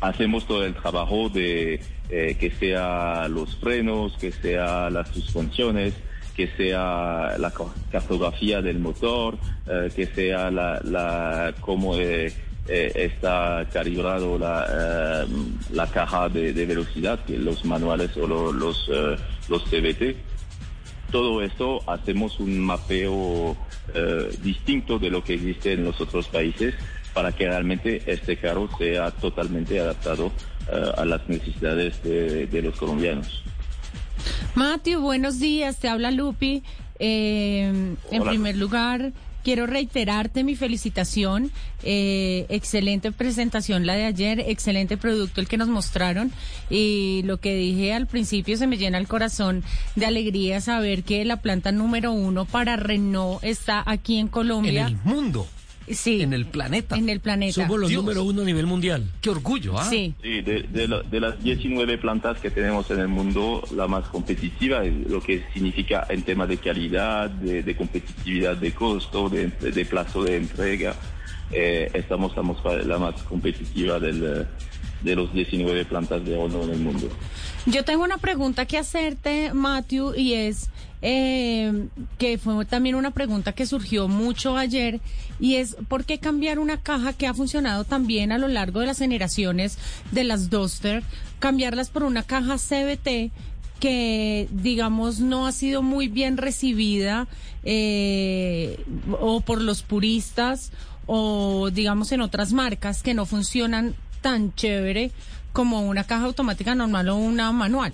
hacemos todo el trabajo de eh, que sea los frenos, que sea las suspensiones, que sea la cartografía del motor, eh, que sea la, la cómo eh, eh, está calibrado la, la caja de, de velocidad, los manuales o lo- los, los CVT. Todo esto hacemos un mapeo distinto de lo que existe en los otros países para que realmente este carro sea totalmente adaptado a las necesidades de, de los colombianos. Matthew, buenos días, te habla Lupi. Eh, en primer lugar, quiero reiterarte mi felicitación. Eh, excelente presentación la de ayer, excelente producto el que nos mostraron. Y lo que dije al principio se me llena el corazón de alegría saber que la planta número uno para Renault está aquí en Colombia. En el mundo. Sí. En el planeta. En el planeta. Somos los Dios. número uno a nivel mundial. Qué orgullo, ¿ah? Sí. Sí, de, de la- de las 19 plantas que tenemos en el mundo, la más competitiva, es lo que significa en tema de calidad, de, de competitividad de costo, de, de plazo de entrega. Eh, estamos la más, la más competitiva del, eh, de los 19 plantas de Renault en el mundo. Yo tengo una pregunta que hacerte, Matthew, y es eh, que fue también una pregunta que surgió mucho ayer, y es ¿por qué cambiar una caja que ha funcionado tan bien a lo largo de las generaciones de las Duster, cambiarlas por una caja CBT que digamos no ha sido muy bien recibida eh, o por los puristas o digamos en otras marcas que no funcionan tan chévere como una caja automática normal o una manual.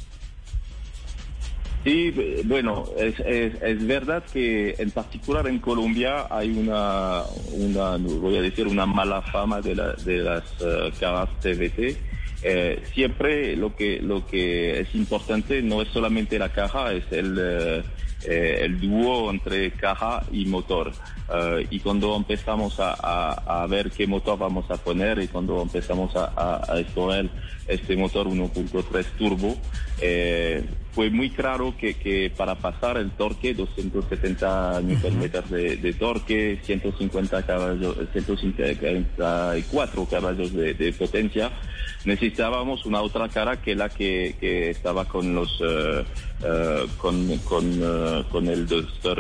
Sí, bueno, es, es, es verdad que en particular en Colombia hay una, una voy a decir, una mala fama de, la, de las eh, cajas CVT. Eh, siempre lo que, lo que es importante no es solamente la caja, es el, eh, eh, el dúo entre caja y motor. Eh, y cuando empezamos a, a- a ver qué motor vamos a poner y cuando empezamos a, a, escoger este motor 1.3 turbo, eh, fue muy claro que, que para pasar el torque, 270 Nm de, de torque, 150 caballos, 154 caballos de, de potencia, necesitábamos una otra cara que la que, que estaba con los eh, eh, con, con, con el Duster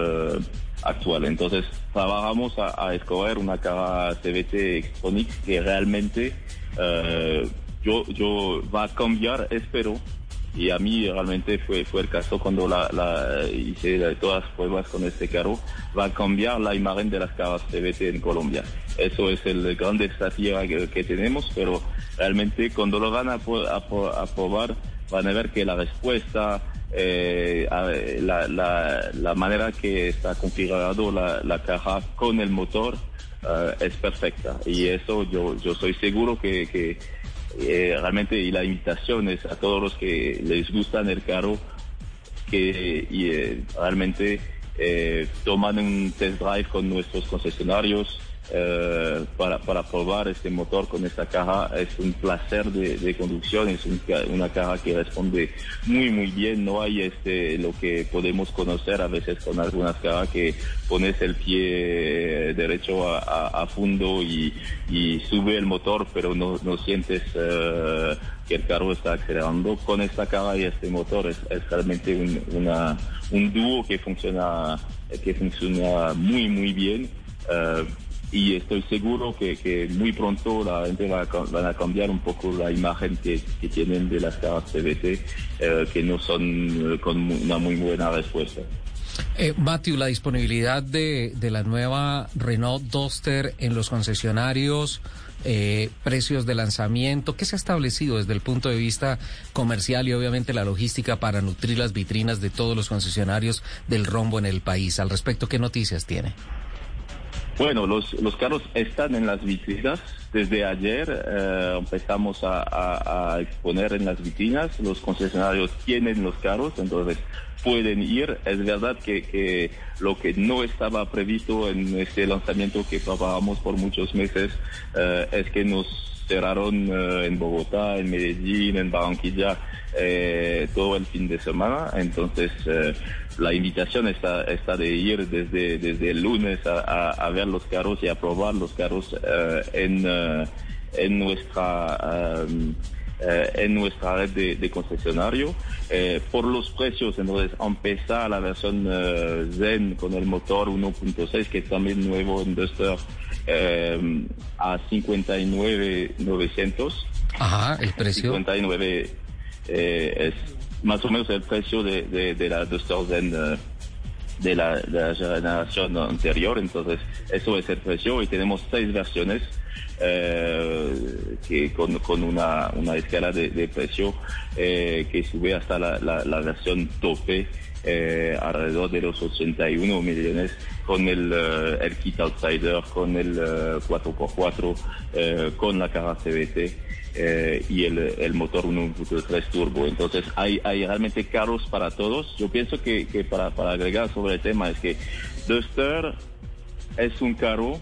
actual. Entonces trabajamos a, escoger una cara CVT Extronics que realmente eh, yo, yo va a cambiar, espero, y a mí realmente fue, fue el caso cuando la, la- hice todas las pruebas con este carro, va a cambiar la imagen de las caras CVT en Colombia. Eso es el gran desafío que, que tenemos, pero realmente cuando lo van a, a a probar, van a ver que la respuesta, eh, la, la- la manera que está configurado la, la caja con el motor eh, es perfecta. Y eso yo, yo soy seguro que, que eh, realmente y la invitación es a todos los que les gustan el carro que y, eh, realmente eh, toman un test drive con nuestros concesionarios eh, para, para probar este motor con esta caja. Es un placer de, de conducción, es una caja que responde muy muy bien. No hay este lo que podemos conocer a veces con algunas cajas que pones el pie derecho a, fondo y, sube el motor, pero no, no sientes eh, que el carro está acelerando. Con esta caja y este motor es, es realmente un, una, un dúo que funciona, que funciona muy muy bien. eh, y estoy seguro que, que muy pronto la gente va a, van a cambiar un poco la imagen que, tienen de las caras CVT, eh, que no son eh, con una muy buena respuesta. Eh, Matthew, la disponibilidad de, de la nueva Renault Duster en los concesionarios, eh, precios de lanzamiento, ¿qué se ha establecido desde el punto de vista comercial y obviamente la logística para nutrir las vitrinas de todos los concesionarios del rombo en el país? Al respecto, ¿qué noticias tiene? Bueno, los, los carros están en las vitrinas. Desde ayer eh, empezamos a, a- a exponer en las vitrinas. Los concesionarios tienen los carros, entonces pueden ir. Es verdad que, que lo que no estaba previsto en este lanzamiento que trabajamos por muchos meses eh, es que nos cerraron eh, en Bogotá, en Medellín, en Barranquilla eh, todo el fin de semana. Entonces, la invitación está, está de ir desde, desde el lunes a, a- ver los carros y a probar los carros en, en nuestra... eh, en nuestra red de, de concesionario. Eh, por los precios, entonces, empezar la versión eh, Zen con el motor 1.6, que es también nuevo en Duster, a 59.900. Ajá, el precio. 59 eh, es más o menos el precio de, de, de la Duster Zen de la, de la generación anterior, entonces eso es el precio y tenemos seis versiones eh, que con, con una, una escala de, de precio eh, que sube hasta la, la, versión tope eh, alrededor de los 81 millones con el, eh, el kit outsider, con el eh, 4x4, eh, con la cara CVT eh, y el, el motor 1.3 turbo. Entonces hay, hay realmente carros para todos. Yo pienso que, que para, para agregar sobre el tema es que Duster es un carro,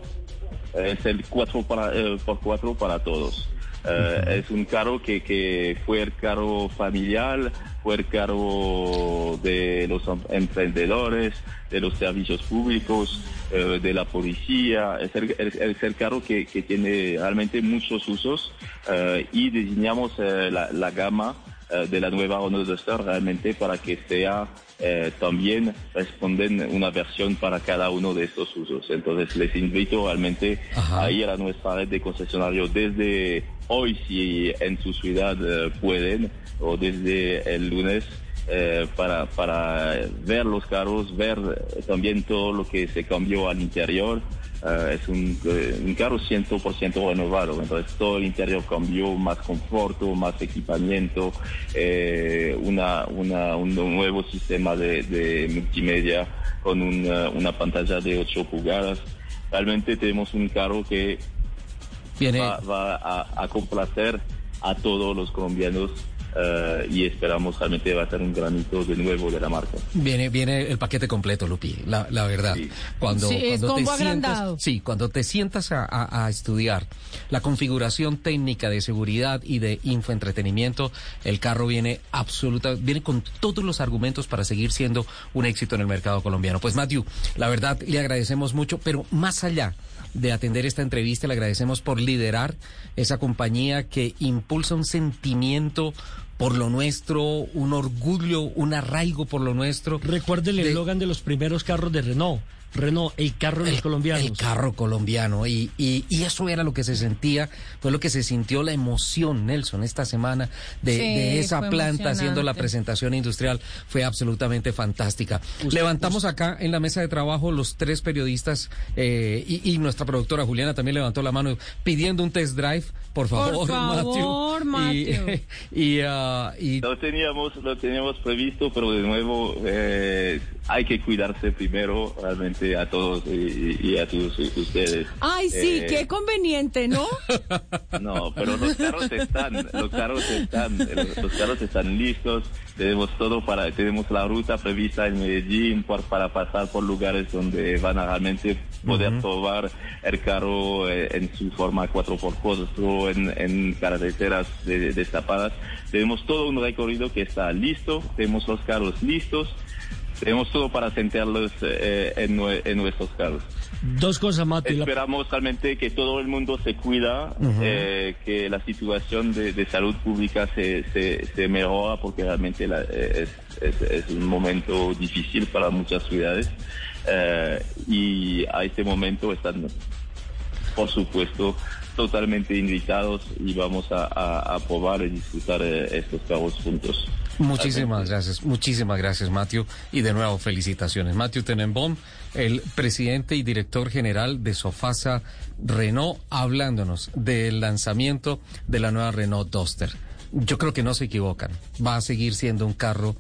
es el 4 para, eh, por 4 para todos. Eh, Es un carro que, que fue el carro familiar, fue el carro de los em- emprendedores, de los servicios públicos, eh, de la policía. Es el, es- el carro que, que tiene realmente muchos usos eh, y diseñamos eh, la, la gama de la nueva Renault Duster realmente para que sea eh, también responden una versión para cada uno de estos usos. Entonces les invito realmente a ir a nuestra red de concesionarios desde hoy si en su ciudad eh, pueden o desde el lunes eh, para, para ver los carros, ver eh, también todo lo que se cambió al interior. Eh, es un, eh, un carro 100% renovado, entonces todo el interior cambió, más confort, más equipamiento, eh, una, una, un nuevo sistema de, de multimedia con una, una pantalla de 8 pulgadas. Realmente tenemos un carro que Viene- va, va a, a complacer a todos los colombianos eh, y esperamos realmente va a ser un granito de nuevo de la marca. Viene, viene el paquete completo, Lupi, la, la verdad. Cuando, Sí, cuando te agrandado. sientas, sí, cuando te sientas a, a- a estudiar la configuración técnica de seguridad y de infoentretenimiento, el carro viene absoluta, viene con todos los argumentos para seguir siendo un éxito en el mercado colombiano. Pues Matthew, la verdad le agradecemos mucho, pero más allá de atender esta entrevista, le agradecemos por liderar esa compañía que impulsa un sentimiento por lo nuestro, un orgullo, un arraigo por lo nuestro. Recuerde el eslogan de los primeros carros de Renault. Renault, el carro de los colombianos. El carro colombiano. Y, y, y eso era lo que se sentía, fue lo que se sintió la emoción, Nelson, esta semana de, Sí, de esa planta haciendo la presentación industrial. Fue absolutamente fantástica. Levantamos acá en la mesa de trabajo los tres periodistas eh, y, y nuestra productora Juliana también levantó la mano pidiendo un test drive. Por favor, favor, Matthew. Matthew. Y, y, ah, y Lo teníamos, lo teníamos previsto, pero de nuevo eh, hay que cuidarse primero realmente a todos y, y a todos ustedes. Ay, sí, Eh, qué conveniente, ¿no? No, pero los carros están, los carros están, los, los carros están listos, tenemos todo para, tenemos la ruta prevista en Medellín por- para pasar por lugares donde van a realmente poder probar el carro eh, en su forma 4x4, en, en carreteras de- destapadas. Tenemos todo un recorrido que está listo, tenemos los carros listos, tenemos todo para sentarlos eh, en, nue- en nuestros carros. Dos cosas, Mati. Esperamos realmente que todo el mundo se cuida, eh, que la situación de, de salud pública se, se, se mejora porque realmente la- eh, es, es, es un momento difícil para muchas ciudades eh, y a este momento están, por supuesto, totalmente invitados y vamos a, a- a probar y disfrutar estos carros juntos. Muchísimas gracias, muchísimas gracias, Matthew. Y de nuevo, felicitaciones. Matthew Tenenbaum, el presidente y director general de Sofasa Renault, hablándonos del lanzamiento de la nueva Renault Duster. Yo creo que no se equivocan. Va a seguir siendo un carro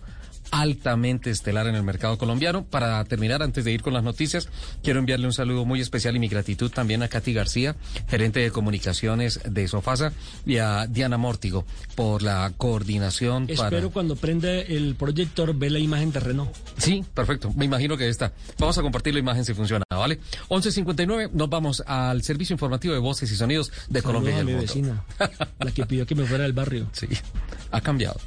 altamente estelar en el mercado colombiano. Para terminar, antes de ir con las noticias, quiero enviarle un saludo muy especial y mi gratitud también a Katy García, gerente de comunicaciones de Sofasa, y a Diana Mórtigo por la coordinación para... Espero cuando prenda el proyector ve la imagen de Renault. Sí, perfecto. Me imagino que está. Vamos a compartir la imagen si funciona, ¿vale? 11.59, nos vamos al servicio informativo de voces y sonidos de Colombia y Saludos a el mi mundo. vecina, la que pidió que me fuera del barrio. Sí, ha cambiado.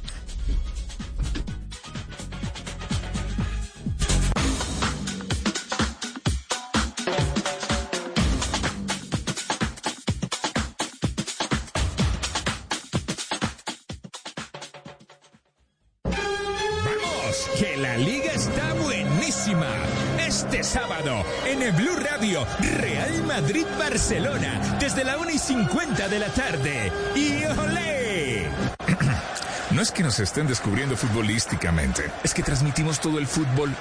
Blue Radio, Real Madrid-Barcelona, desde la 1 y 50 de la tarde. ¡Y olé! No es que nos estén descubriendo futbolísticamente, es que transmitimos todo el fútbol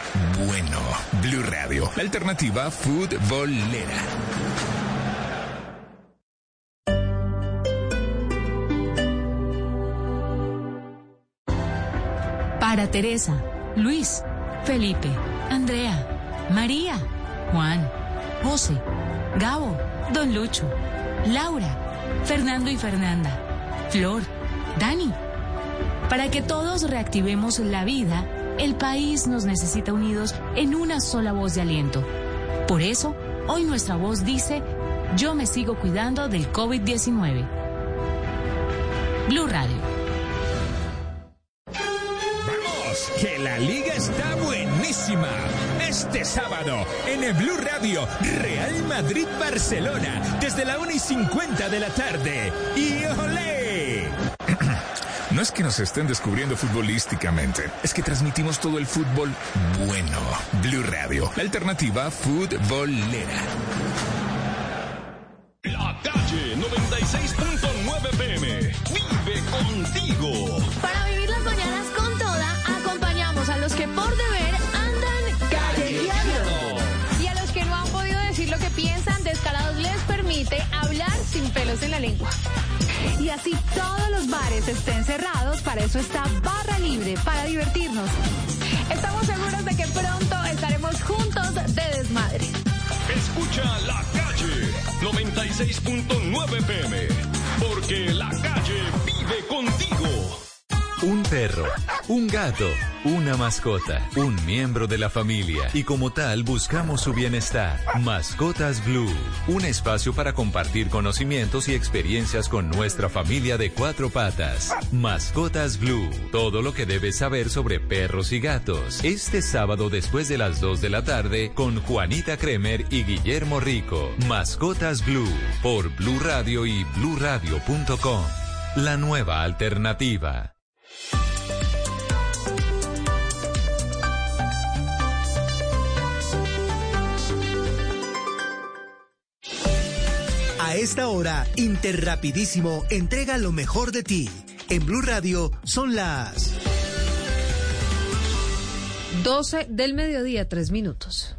bueno. Blue Radio, la alternativa futbolera. Para Teresa, Luis, Felipe, Andrea, María, Juan, José, Gabo, Don Lucho, Laura, Fernando y Fernanda, Flor, Dani. Para que todos reactivemos la vida, el país nos necesita unidos en una sola voz de aliento. Por eso, hoy nuestra voz dice, yo me sigo cuidando del COVID-19. Blue Radio. Vamos, que la liga está buenísima. Este sábado en el Blue Radio, Real Madrid-Barcelona, desde la 1 y 50 de la tarde. ¡Y olé! No es que nos estén descubriendo futbolísticamente, es que transmitimos todo el fútbol bueno. Blue Radio, la alternativa futbolera. La calle 96.9 lengua. Y así todos los bares estén cerrados, para eso está Barra Libre, para divertirnos. Estamos seguros de que pronto estaremos juntos de desmadre. Escucha la calle 96.9 pm. Porque la calle. Un perro, un gato, una mascota, un miembro de la familia y como tal buscamos su bienestar. Mascotas Blue, un espacio para compartir conocimientos y experiencias con nuestra familia de cuatro patas. Mascotas Blue, todo lo que debes saber sobre perros y gatos. Este sábado después de las 2 de la tarde con Juanita Kremer y Guillermo Rico. Mascotas Blue por Blue Radio y bluradio.com. La nueva alternativa. A esta hora, Interrapidísimo entrega lo mejor de ti. En Blue Radio son las 12 del mediodía, 3 minutos.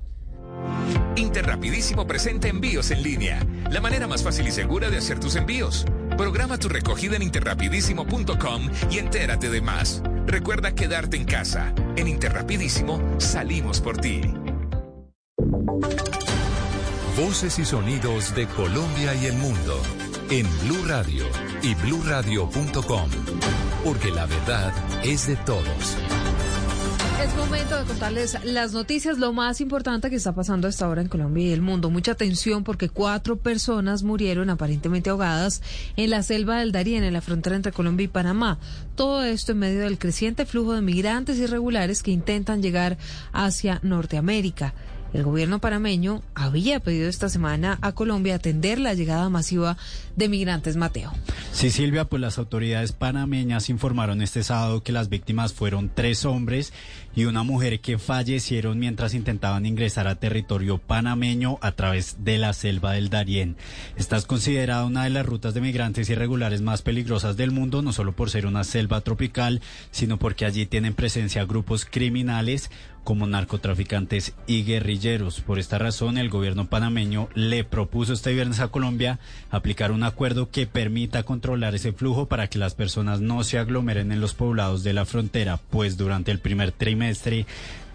Interrapidísimo presenta envíos en línea, la manera más fácil y segura de hacer tus envíos. Programa tu recogida en interrapidísimo.com y entérate de más. Recuerda quedarte en casa. En Interrapidísimo salimos por ti. Voces y sonidos de Colombia y el mundo en Blue Radio y bluradio.com, porque la verdad es de todos. Es momento de contarles las noticias, lo más importante que está pasando hasta ahora en Colombia y el mundo. Mucha atención porque cuatro personas murieron aparentemente ahogadas en la selva del Darién, en la frontera entre Colombia y Panamá. Todo esto en medio del creciente flujo de migrantes irregulares que intentan llegar hacia Norteamérica. El gobierno panameño había pedido esta semana a Colombia atender la llegada masiva de migrantes, Mateo. Sí, Silvia, pues las autoridades panameñas informaron este sábado que las víctimas fueron tres hombres y una mujer que fallecieron mientras intentaban ingresar a territorio panameño a través de la selva del Darién. Esta es considerada una de las rutas de migrantes irregulares más peligrosas del mundo, no solo por ser una selva tropical, sino porque allí tienen presencia grupos criminales como narcotraficantes y guerrilleros. Por esta razón, el gobierno panameño le propuso este viernes a Colombia aplicar un acuerdo que permita controlar ese flujo para que las personas no se aglomeren en los poblados de la frontera, pues durante el primer trimestre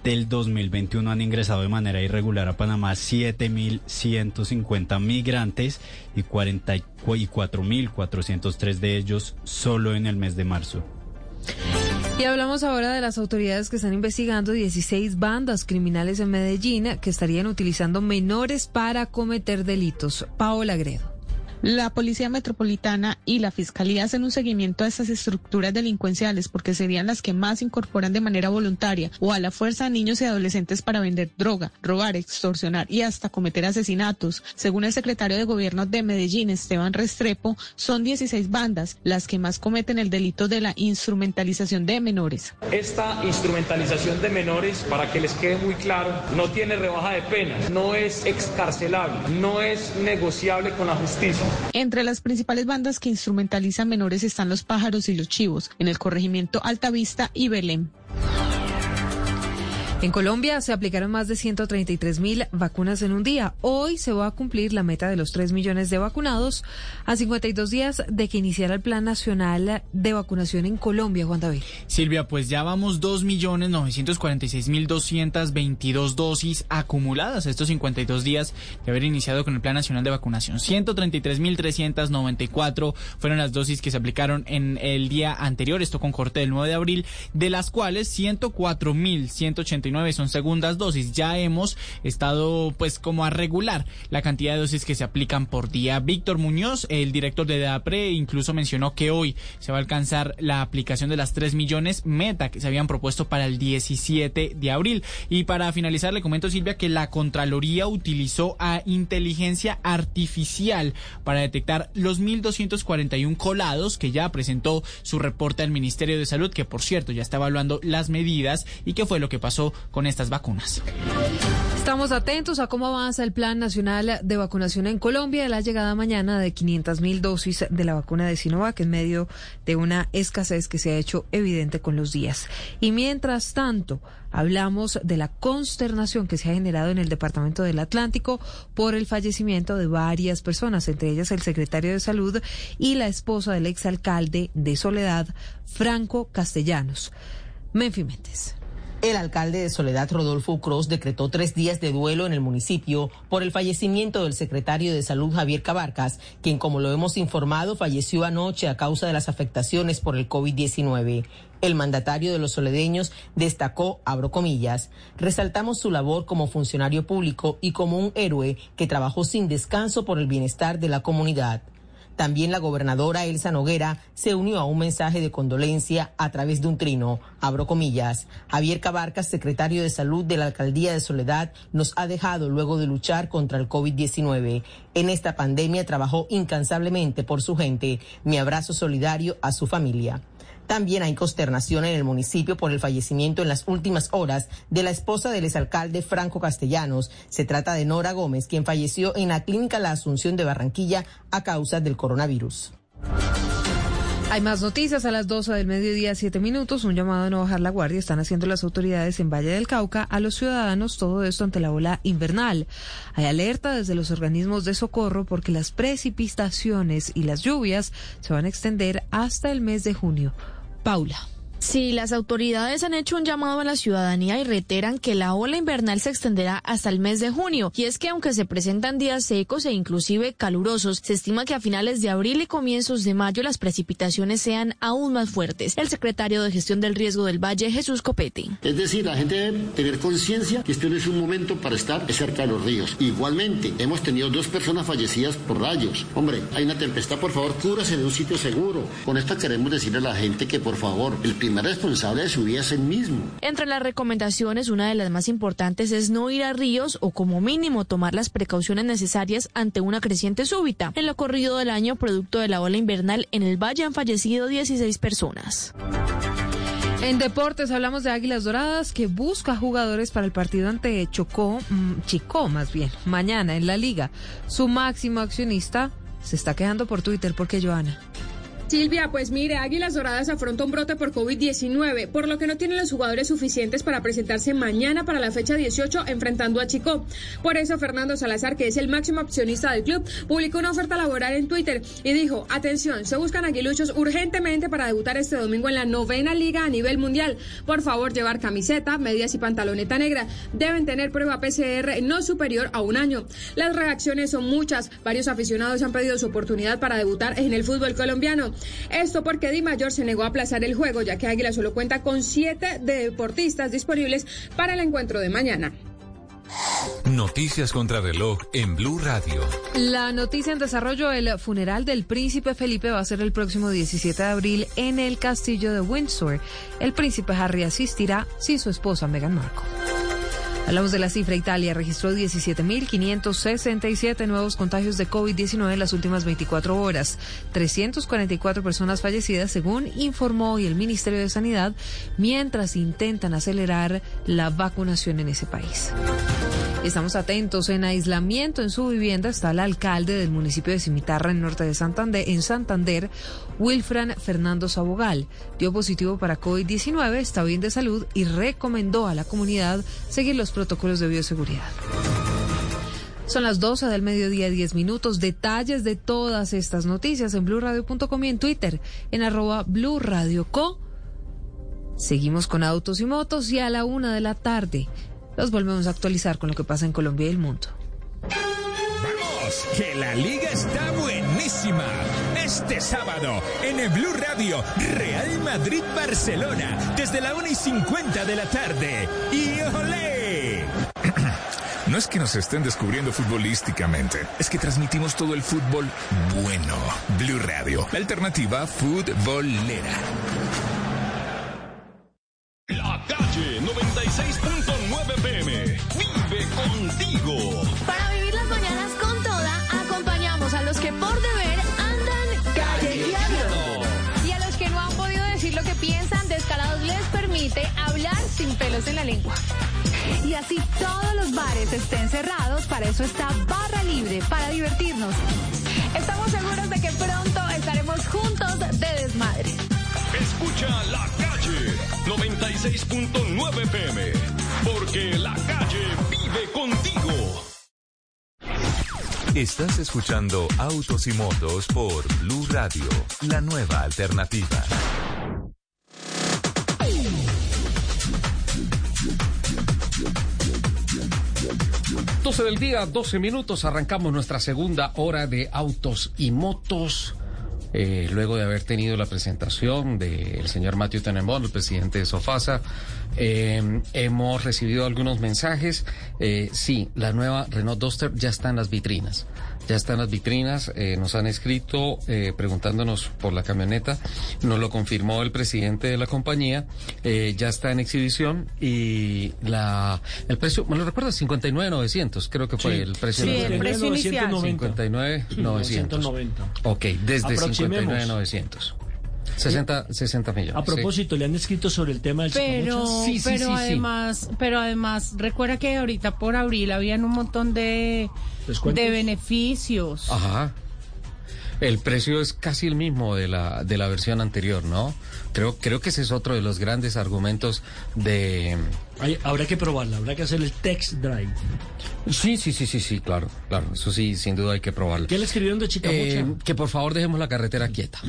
del 2021 han ingresado de manera irregular a Panamá 7.150 migrantes y 44.403 de ellos solo en el mes de marzo. Y hablamos ahora de las autoridades que están investigando 16 bandas criminales en Medellín que estarían utilizando menores para cometer delitos. Paola Gredo. La Policía Metropolitana y la Fiscalía hacen un seguimiento a estas estructuras delincuenciales porque serían las que más incorporan de manera voluntaria o a la fuerza a niños y adolescentes para vender droga, robar, extorsionar y hasta cometer asesinatos. Según el secretario de Gobierno de Medellín, Esteban Restrepo, son 16 bandas las que más cometen el delito de la instrumentalización de menores. Esta instrumentalización de menores, para que les quede muy claro, no tiene rebaja de penas, no es excarcelable, no es negociable con la justicia. Entre las principales bandas que instrumentalizan menores están los pájaros y los chivos, en el corregimiento Altavista y Belén. En Colombia se aplicaron más de 133 mil vacunas en un día. Hoy se va a cumplir la meta de los 3 millones de vacunados a 52 días de que iniciara el Plan Nacional de Vacunación en Colombia, Juan David. Silvia, pues ya vamos 2 millones 946 mil 222 dosis acumuladas estos 52 días de haber iniciado con el Plan Nacional de Vacunación. 133 mil 394 fueron las dosis que se aplicaron en el día anterior, esto con corte del 9 de abril, de las cuales 104 mil 189 son segundas dosis. Ya hemos estado pues como a regular la cantidad de dosis que se aplican por día. Víctor Muñoz, el director de DAPRE, incluso mencionó que hoy se va a alcanzar la aplicación de las 3 millones meta que se habían propuesto para el 17 de abril. Y para finalizar, le comento Silvia que la Contraloría utilizó a inteligencia artificial para detectar los 1.241 colados que ya presentó su reporte al Ministerio de Salud, que por cierto ya está evaluando las medidas y qué fue lo que pasó con estas vacunas. Estamos atentos a cómo avanza el Plan Nacional de Vacunación en Colombia la llegada mañana de 500 mil dosis de la vacuna de Sinovac en medio de una escasez que se ha hecho evidente con los días. Y mientras tanto, hablamos de la consternación que se ha generado en el Departamento del Atlántico por el fallecimiento de varias personas, entre ellas el secretario de Salud y la esposa del exalcalde de Soledad, Franco Castellanos. Menfi. El alcalde de Soledad, Rodolfo Cruz, decretó tres días de duelo en el municipio por el fallecimiento del secretario de Salud, Javier Cabarcas, quien, como lo hemos informado, falleció anoche a causa de las afectaciones por el COVID-19. El mandatario de los soledeños destacó, abro comillas, resaltamos su labor como funcionario público y como un héroe que trabajó sin descanso por el bienestar de la comunidad. También la gobernadora Elsa Noguera se unió a un mensaje de condolencia a través de un trino. Abro comillas. Javier Cabarcas, secretario de Salud de la Alcaldía de Soledad, nos ha dejado luego de luchar contra el COVID-19. En esta pandemia trabajó incansablemente por su gente. Mi abrazo solidario a su familia. También hay consternación en el municipio por el fallecimiento en las últimas horas de la esposa del exalcalde Franco Castellanos. Se trata de Nora Gómez, quien falleció en la clínica La Asunción de Barranquilla a causa del coronavirus. Hay más noticias a las 12 del mediodía, 7 minutos. Un llamado a no bajar la guardia. Están haciendo las autoridades en Valle del Cauca a los ciudadanos. Todo esto ante la ola invernal. Hay alerta desde los organismos de socorro porque las precipitaciones y las lluvias se van a extender hasta el mes de junio. Paula. Sí, las autoridades han hecho un llamado a la ciudadanía y reiteran que la ola invernal se extenderá hasta el mes de junio. Y es que aunque se presentan días secos e inclusive calurosos, se estima que a finales de abril y comienzos de mayo las precipitaciones sean aún más fuertes. El secretario de Gestión del Riesgo del Valle, Jesús Copete. Es decir, la gente debe tener conciencia que este no es un momento para estar cerca de los ríos. Igualmente, hemos tenido dos personas fallecidas por rayos. Hombre, hay una tempestad, por favor, cúbrase en un sitio seguro. Con esto queremos decirle a la gente que, por favor, el primer responsable de su vida es el mismo. Entre las recomendaciones, una de las más importantes es no ir a ríos o como mínimo tomar las precauciones necesarias ante una creciente súbita. En lo corrido del año, producto de la ola invernal, en el valle han fallecido 16 personas. En deportes hablamos de Águilas Doradas que busca jugadores para el partido ante Chocó, mm, Chicó más bien, mañana en la liga. Su máximo accionista se está quedando por Twitter porque Joana. Silvia, pues mire, Águilas Doradas afronta un brote por COVID-19, por lo que no tiene los jugadores suficientes para presentarse mañana para la fecha 18 enfrentando a Chico. Por eso Fernando Salazar, que es el máximo accionista del club, publicó una oferta laboral en Twitter y dijo, atención, se buscan aguiluchos urgentemente para debutar este domingo en la novena liga a nivel mundial. Por favor, llevar camiseta, medias y pantaloneta negra. Deben tener prueba PCR no superior a un año. Las reacciones son muchas. Varios aficionados han pedido su oportunidad para debutar en el fútbol colombiano. Esto porque Di Mayor se negó a aplazar el juego, ya que Águila solo cuenta con siete deportistas disponibles para el encuentro de mañana. Noticias contra reloj en Blue Radio. La noticia en desarrollo, el funeral del príncipe Felipe va a ser el próximo 17 de abril en el castillo de Windsor. El príncipe Harry asistirá sin su esposa Meghan Markle. Hablamos de la cifra. Italia registró 17.567 nuevos contagios de COVID-19 en las últimas 24 horas. 344 personas fallecidas, según informó hoy el Ministerio de Sanidad, mientras intentan acelerar la vacunación en ese país. Estamos atentos. En aislamiento en su vivienda está el alcalde del municipio de Cimitarra, en norte de Santander, en Santander, Wilfran Fernando Sabogal. Dio positivo para COVID-19, está bien de salud y recomendó a la comunidad seguir los protocolos de bioseguridad. Son las 12 del mediodía, 10 minutos. Detalles de todas estas noticias en blurradio.com y en Twitter, en arroba blurradioco. Seguimos con autos y motos y a la una de la tarde los volvemos a actualizar con lo que pasa en Colombia y el mundo. ¡Vamos! ¡Que la liga está buenísima! Este sábado, en el Blue Radio, Real Madrid-Barcelona, desde la 1 y 50 de la tarde. ¡Y olé! No es que nos estén descubriendo futbolísticamente, es que transmitimos todo el fútbol bueno. Blue Radio, la alternativa futbolera. La calle 96.9 PM. Vive contigo. Permite hablar sin pelos en la lengua. Y así todos los bares estén cerrados, para eso está Barra Libre, para divertirnos. Estamos seguros de que pronto estaremos juntos de desmadre. Escucha la calle 96.9 PM. Porque la calle vive contigo. Estás escuchando Autos y Motos por Blue Radio, la nueva alternativa. 12 del día, 12 minutos, arrancamos nuestra segunda hora de autos y motos. Eh, luego de haber tenido la presentación del señor Matthew Tenenbaum, el presidente de Sofasa, eh, hemos recibido algunos mensajes. Eh, sí, la nueva Renault Duster ya está en las vitrinas. Ya está en las vitrinas, eh, nos han escrito eh, preguntándonos por la camioneta, nos lo confirmó el presidente de la compañía, eh, ya está en exhibición y la el precio, me lo recuerdo, 59.900, creo que fue Sí. el precio. Sí, de la- el precio inicial. 59.900. 990. Ok, desde Aproximemos. 59.900. 60, 60 millones. A sí. propósito, le han escrito sobre el tema del Pero, chicamocha? pero además, pero además, recuerda que ahorita por abril habían un montón de, de beneficios. Ajá. El precio es casi el mismo de la, de la versión anterior, ¿no? Creo, creo que ese es otro de los grandes argumentos de... Hay- habrá que probarla, habrá que hacer el text drive. Sí, sí, sí, sí, sí, claro, claro. Eso sí, sin duda hay que probarlo. ¿Qué le escribieron de Chicamocha? Eh, que por favor dejemos la carretera quieta.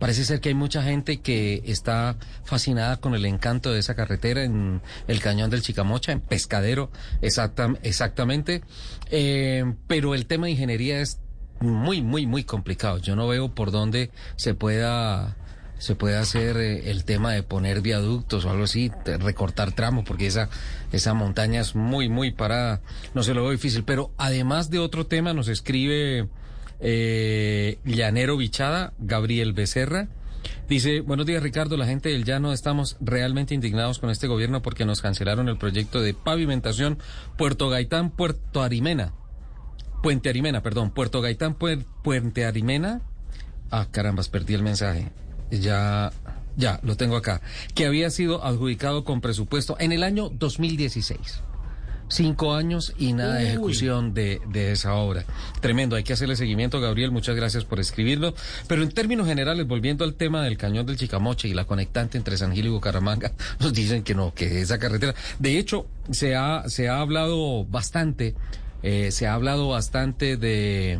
Parece ser que hay mucha gente que está fascinada con el encanto de esa carretera en el cañón del Chicamocha, en Pescadero, exactam- exactamente. Eh, pero el tema de ingeniería es muy, muy, muy complicado. Yo no veo por dónde se pueda se puede hacer eh, el tema de poner viaductos o algo así, recortar tramos, porque esa, esa montaña es muy, muy parada. No se lo veo difícil. Pero además de otro tema, nos escribe eh, Llanero Bichada, Gabriel Becerra. Dice, buenos días Ricardo, la gente del llano estamos realmente indignados con este gobierno porque nos cancelaron el proyecto de pavimentación Puerto Gaitán, Puerto Arimena. Puente Arimena, perdón, Puerto Gaitán, Puente Arimena. Ah, carambas, perdí el mensaje. Ya, ya, lo tengo acá. Que había sido adjudicado con presupuesto en el año 2016. Cinco años y nada de ejecución de, de esa obra. Tremendo, hay que hacerle seguimiento, Gabriel, muchas gracias por escribirlo. Pero en términos generales, volviendo al tema del cañón del Chicamoche y la conectante entre San Gil y Bucaramanga, nos dicen que no, que esa carretera. De hecho, se ha, se ha hablado bastante, eh, se ha hablado bastante de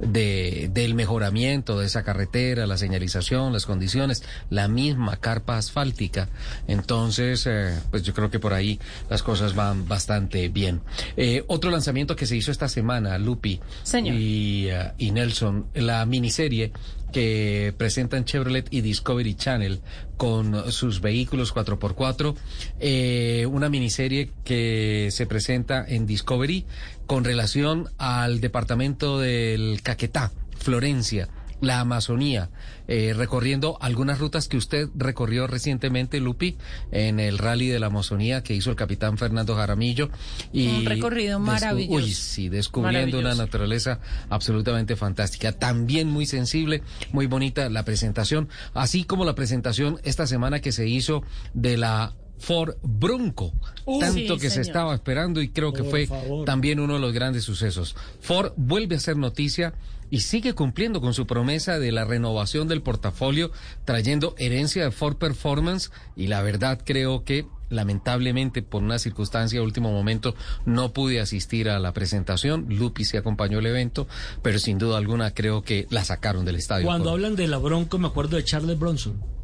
de, del mejoramiento de esa carretera, la señalización, las condiciones, la misma carpa asfáltica. Entonces, eh, pues yo creo que por ahí las cosas van bastante bien. Eh, otro lanzamiento que se hizo esta semana, Lupi Señor. Y, eh, y Nelson, la miniserie que presentan Chevrolet y Discovery Channel con sus vehículos 4x4. Eh, una miniserie que se presenta en Discovery con relación al departamento del Caquetá, Florencia la Amazonía, eh, recorriendo algunas rutas que usted recorrió recientemente, Lupi, en el rally de la Amazonía que hizo el capitán Fernando Jaramillo. Y Un recorrido maravilloso. Uy, sí, descubriendo una naturaleza absolutamente fantástica. También muy sensible, muy bonita la presentación, así como la presentación esta semana que se hizo de la Ford Bronco, Uh, tanto sí, que se estaba esperando y creo que Por fue favor. también uno de los grandes sucesos. Ford vuelve a ser noticia y sigue cumpliendo con su promesa de la renovación del portafolio, trayendo herencia de Ford Performance y la verdad creo que lamentablemente por una circunstancia de último momento no pude asistir a la presentación. Lupi se acompañó el evento, pero sin duda alguna creo que la sacaron del estadio. Cuando Ford. hablan de la Bronco, me acuerdo de Charles Bronson.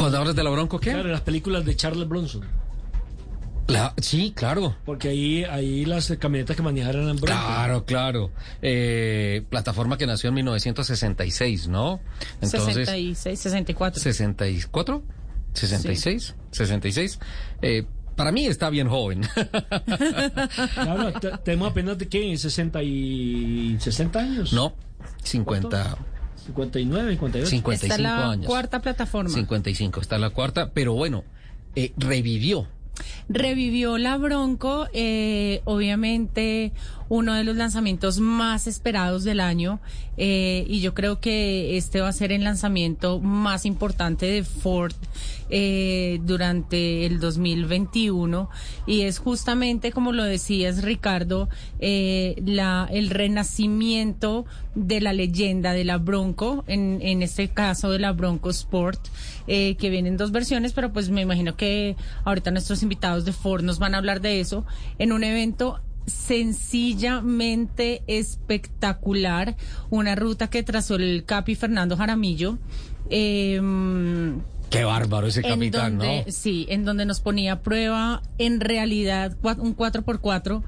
Cuando hablas de la Bronco, ¿qué? Claro, las películas de Charles Bronson. La- sí, claro. Porque ahí, ahí las camionetas que manejaron eran Bronco. Claro, claro. Eh, plataforma que nació en 1966, ¿no? Entonces, 66, 64. 64, 66, 66. Eh, para mí está bien joven. Claro, te- tenemos apenas de qué, 60 y 60 años. no, 50, 59, 58. 55 Está la años. cuarta plataforma. 55, está la cuarta, pero bueno, eh, revivió. Revivió la Bronco, eh, obviamente uno de los lanzamientos más esperados del año eh, y yo creo que este va a ser el lanzamiento más importante de Ford eh, durante el 2021 y es justamente como lo decías Ricardo eh, la el renacimiento de la leyenda de la Bronco en, en este caso de la Bronco Sport eh, que vienen dos versiones pero pues me imagino que ahorita nuestros invitados de Ford nos van a hablar de eso. En un evento sencillamente espectacular, una ruta que trazó el Capi Fernando Jaramillo. em, Qué bárbaro ese capitán, donde, ¿no? Sí, en donde nos ponía a prueba en realidad un 4x4,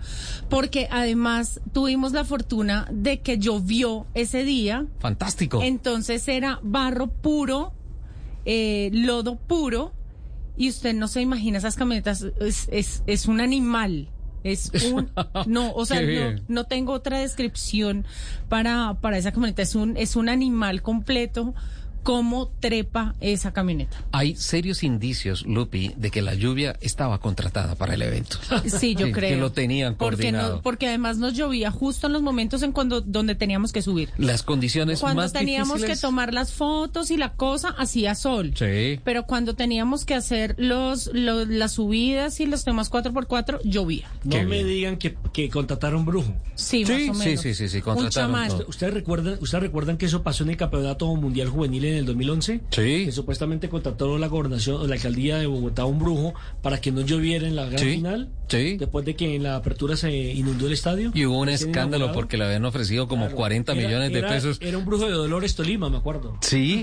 porque además tuvimos la fortuna de que llovió ese día. Fantástico. Entonces era barro puro, eh, lodo puro, y usted no se imagina esas camionetas, es, es, es un animal. Es un, no, o sea, no, no tengo otra descripción para, para esa camioneta. Es un, es un animal completo. ¿Cómo trepa esa camioneta? Hay serios indicios, Lupi, de que la lluvia estaba contratada para el evento. Sí, yo creo. Que lo tenían porque coordinado. no, porque además nos llovía justo en los momentos en cuando donde teníamos que subir. Las condiciones Cuando más teníamos difíciles. que tomar las fotos y la cosa hacía sol. Sí. Pero cuando teníamos que hacer los, los- las subidas y los temas 4x4, llovía. No me digan que, que contrataron brujo. Sí, Sí, más o sí, menos. sí, sí, sí, contrataron todo. ¿Usted- ¿Ustedes recuerdan, ¿Ustedes recuerdan que eso pasó en el Campeonato Mundial Juvenil en el 2011? Sí. Que supuestamente contrató la gobernación o la alcaldía de Bogotá un brujo para que no lloviera en la gran Sí, final. Sí. Después de que en la apertura se inundó el estadio. Y hubo un escándalo inaugurado. porque le habían ofrecido como 40 Era- millones de era- pesos. Era un brujo de Dolores Tolima, me acuerdo. Sí.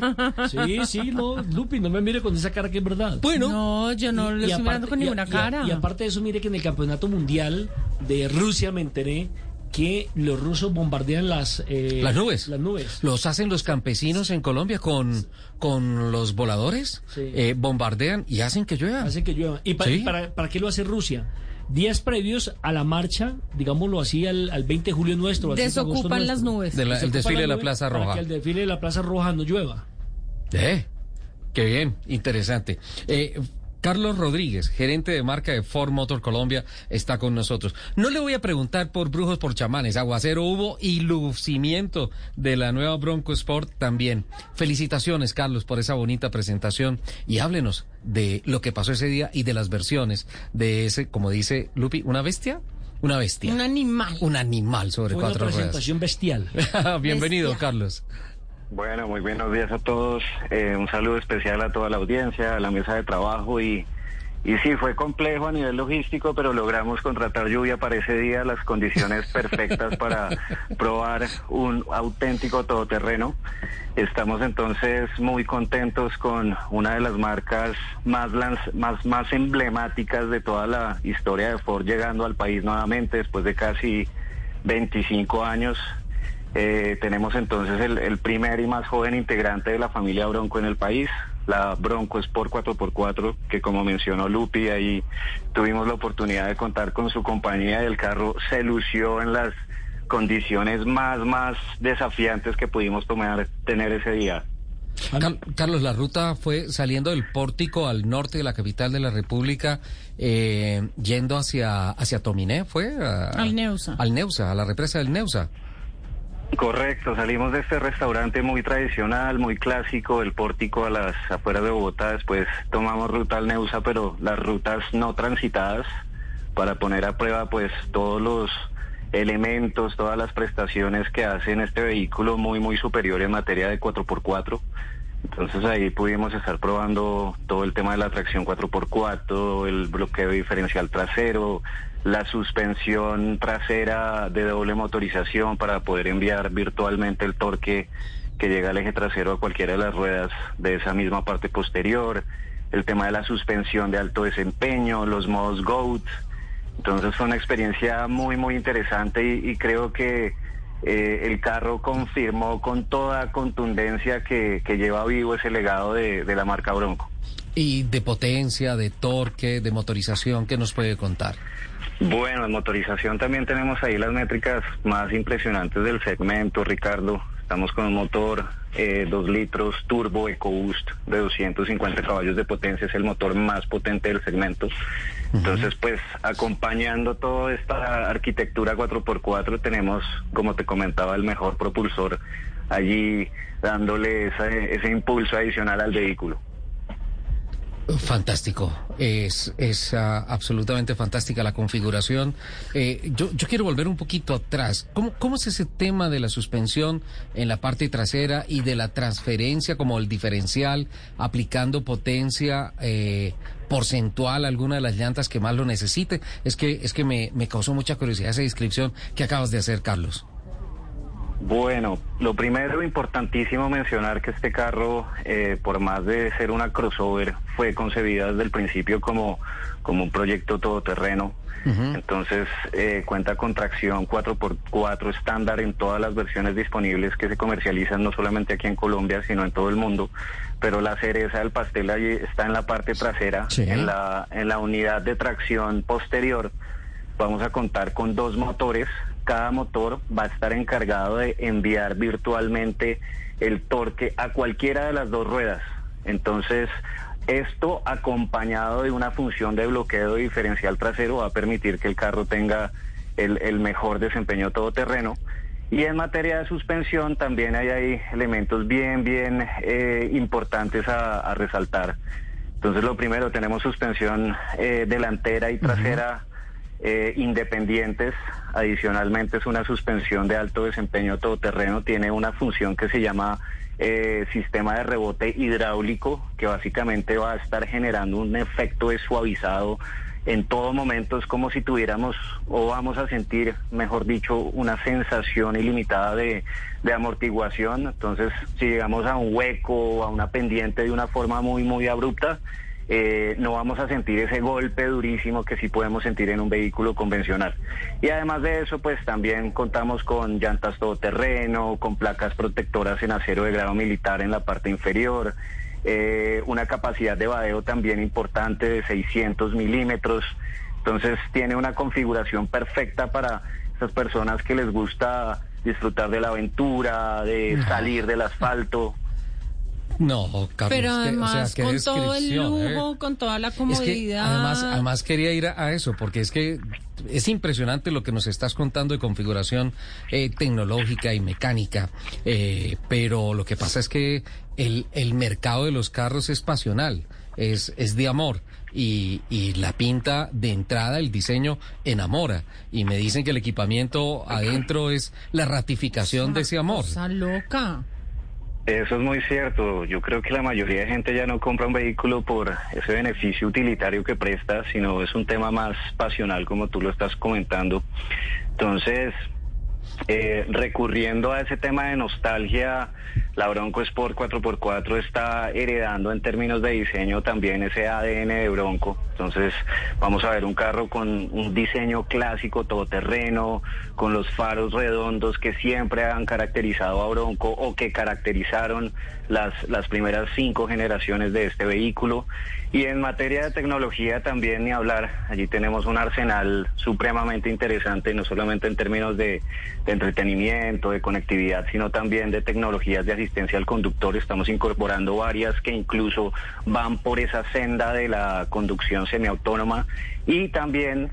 Sí, sí, no, Lupi, no me mire con esa cara que es verdad. Bueno. No, yo no lo estoy mirando con y- ninguna y- cara. Y, aparte de eso, mire que en el campeonato mundial de Rusia me enteré que los rusos bombardean las eh, Las nubes. Las nubes. Los hacen los campesinos en Colombia con, con los voladores. Sí. eh, bombardean y hacen que llueva. Hacen que llueva. ¿Y pa- Sí. para, para qué lo hace Rusia? Días previos a la marcha, digámoslo así, al, al 20 de julio nuestro. al 6 de agosto Desocupan las nuestro. nubes. De la- el desfile de la Plaza para Roja. que el desfile de la Plaza Roja no llueva. Eh, qué bien, interesante. Eh, Carlos Rodríguez, gerente de marca de Ford Motor Colombia, está con nosotros. No le voy a preguntar por brujos, por chamanes, aguacero hubo y lucimiento de la nueva Bronco Sport también. Felicitaciones, Carlos, por esa bonita presentación y háblenos de lo que pasó ese día y de las versiones de ese, como dice Lupi, una bestia, una bestia, Un animal. un animal sobre Fue una cuatro ruedas. presentación bestial. Bienvenido, Bestia. Carlos. Bueno, muy buenos días a todos. Eh, un saludo especial a toda la audiencia, a la mesa de trabajo y, y sí, fue complejo a nivel logístico, pero logramos contratar lluvia para ese día, las condiciones perfectas para probar un auténtico todoterreno. Estamos entonces muy contentos con una de las marcas más, más, más emblemáticas de toda la historia de Ford llegando al país nuevamente después de casi 25 años Eh, tenemos entonces el, el primer y más joven integrante de la familia Bronco en el país, la Bronco Sport 4x4, que como mencionó Lupi, ahí tuvimos la oportunidad de contar con su compañía y el carro se lució en las condiciones más, más desafiantes que pudimos tomar, tener ese día. Car- Carlos, la ruta fue saliendo del pórtico al norte de la capital de la República, eh, yendo hacia, hacia Tominé, ¿fue? A- Al Neusa. Al Neusa, a la represa del Neusa. Correcto, salimos de este restaurante muy tradicional, muy clásico, el pórtico a las afueras de Bogotá, después tomamos ruta al Neusa, pero las rutas no transitadas para poner a prueba pues todos los elementos, todas las prestaciones que hacen este vehículo muy muy superior en materia de 4x4. Entonces ahí pudimos estar probando todo el tema de la tracción 4x4, el bloqueo diferencial trasero, la suspensión trasera de doble motorización para poder enviar virtualmente el torque que llega al eje trasero a cualquiera de las ruedas de esa misma parte posterior, el tema de la suspensión de alto desempeño, los modos GOAT. Entonces fue una experiencia muy, muy interesante y, creo que eh, el carro confirmó con toda contundencia que, que lleva vivo ese legado de la marca Bronco. Y de potencia, de torque, de motorización, ¿qué nos puede contar? Bueno, en motorización también tenemos ahí las métricas más impresionantes del segmento, Ricardo. Estamos con un motor eh, 2 litros turbo EcoBoost de 250 caballos de potencia, es el motor más potente del segmento. Entonces, pues acompañando toda esta arquitectura 4x4 tenemos, como te comentaba, el mejor propulsor allí dándole ese impulso adicional al vehículo. Fantástico, es, es ah, absolutamente fantástica la configuración. Eh, yo, yo quiero volver un poquito atrás. ¿Cómo, ¿Cómo es ese tema de la suspensión en la parte trasera y de la transferencia como el diferencial, aplicando potencia eh, porcentual a alguna de las llantas que más lo necesite? Es que, es que me, me causó mucha curiosidad esa descripción que acabas de hacer, Carlos. Bueno, lo primero importantísimo mencionar que este carro, eh, por más de ser una crossover, fue concebida desde el principio como, como un proyecto todoterreno. Entonces eh, cuenta con tracción 4x4 estándar en todas las versiones disponibles que se comercializan no solamente aquí en Colombia, sino en todo el mundo. Pero la cereza del pastel allí está en la parte trasera, en, la, en la unidad de tracción posterior. Vamos a contar con dos motores cada motor va a estar encargado de enviar virtualmente el torque a cualquiera de las dos ruedas. Entonces, esto acompañado de una función de bloqueo diferencial trasero va a permitir que el carro tenga el, el mejor desempeño todoterreno. Y en materia de suspensión también hay ahí elementos bien, bien eh, importantes a, a, resaltar. Entonces, lo primero, tenemos suspensión eh, delantera y trasera. Eh, independientes. Adicionalmente es una suspensión de alto desempeño todoterreno. Tiene una función que se llama eh, sistema de rebote hidráulico, que básicamente va a estar generando un efecto de suavizado en todo momento. Es como si tuviéramos o vamos a sentir, mejor dicho, una sensación ilimitada de, de amortiguación. Entonces, si llegamos a un hueco o a una pendiente de una forma muy, muy abrupta, eh, no vamos a sentir ese golpe durísimo que sí podemos sentir en un vehículo convencional. Y además de eso, pues también contamos con llantas todoterreno, con placas protectoras en acero de grado militar en la parte inferior, eh, una capacidad de vadeo también importante de 600 milímetros. Entonces tiene una configuración perfecta para esas personas que les gusta disfrutar de la aventura, de salir del asfalto. No, Carlos. Pero que- además, o sea, qué con todo el ¿eh? lujo, con toda la Es comodidad. que además, además quería ir a, a eso, porque es que es impresionante lo que nos estás contando de configuración eh, tecnológica y mecánica, eh, pero lo que pasa es que el, el mercado de los carros es pasional, es, es de amor. Y, y la pinta de entrada, el diseño enamora. Y me dicen que el equipamiento adentro es la ratificación de ese amor. Cosa loca. Eso es muy cierto. Yo creo que la mayoría de gente ya no compra un vehículo por ese beneficio utilitario que presta, sino es un tema más pasional como tú lo estás comentando. Entonces, eh, recurriendo a ese tema de nostalgia, la Bronco Sport 4x4 está heredando en términos de diseño también ese ADN de Bronco. Entonces vamos a ver un carro con un diseño clásico, todoterreno, con los faros redondos que siempre han caracterizado a Bronco o que caracterizaron las, las primeras cinco generaciones de este vehículo. Y en materia de tecnología también ni hablar, allí tenemos un arsenal supremamente interesante, no solamente en términos de, entretenimiento, de conectividad, sino también de tecnologías de asistencia al conductor. Estamos incorporando varias que incluso van por esa senda de la conducción semiautónoma y también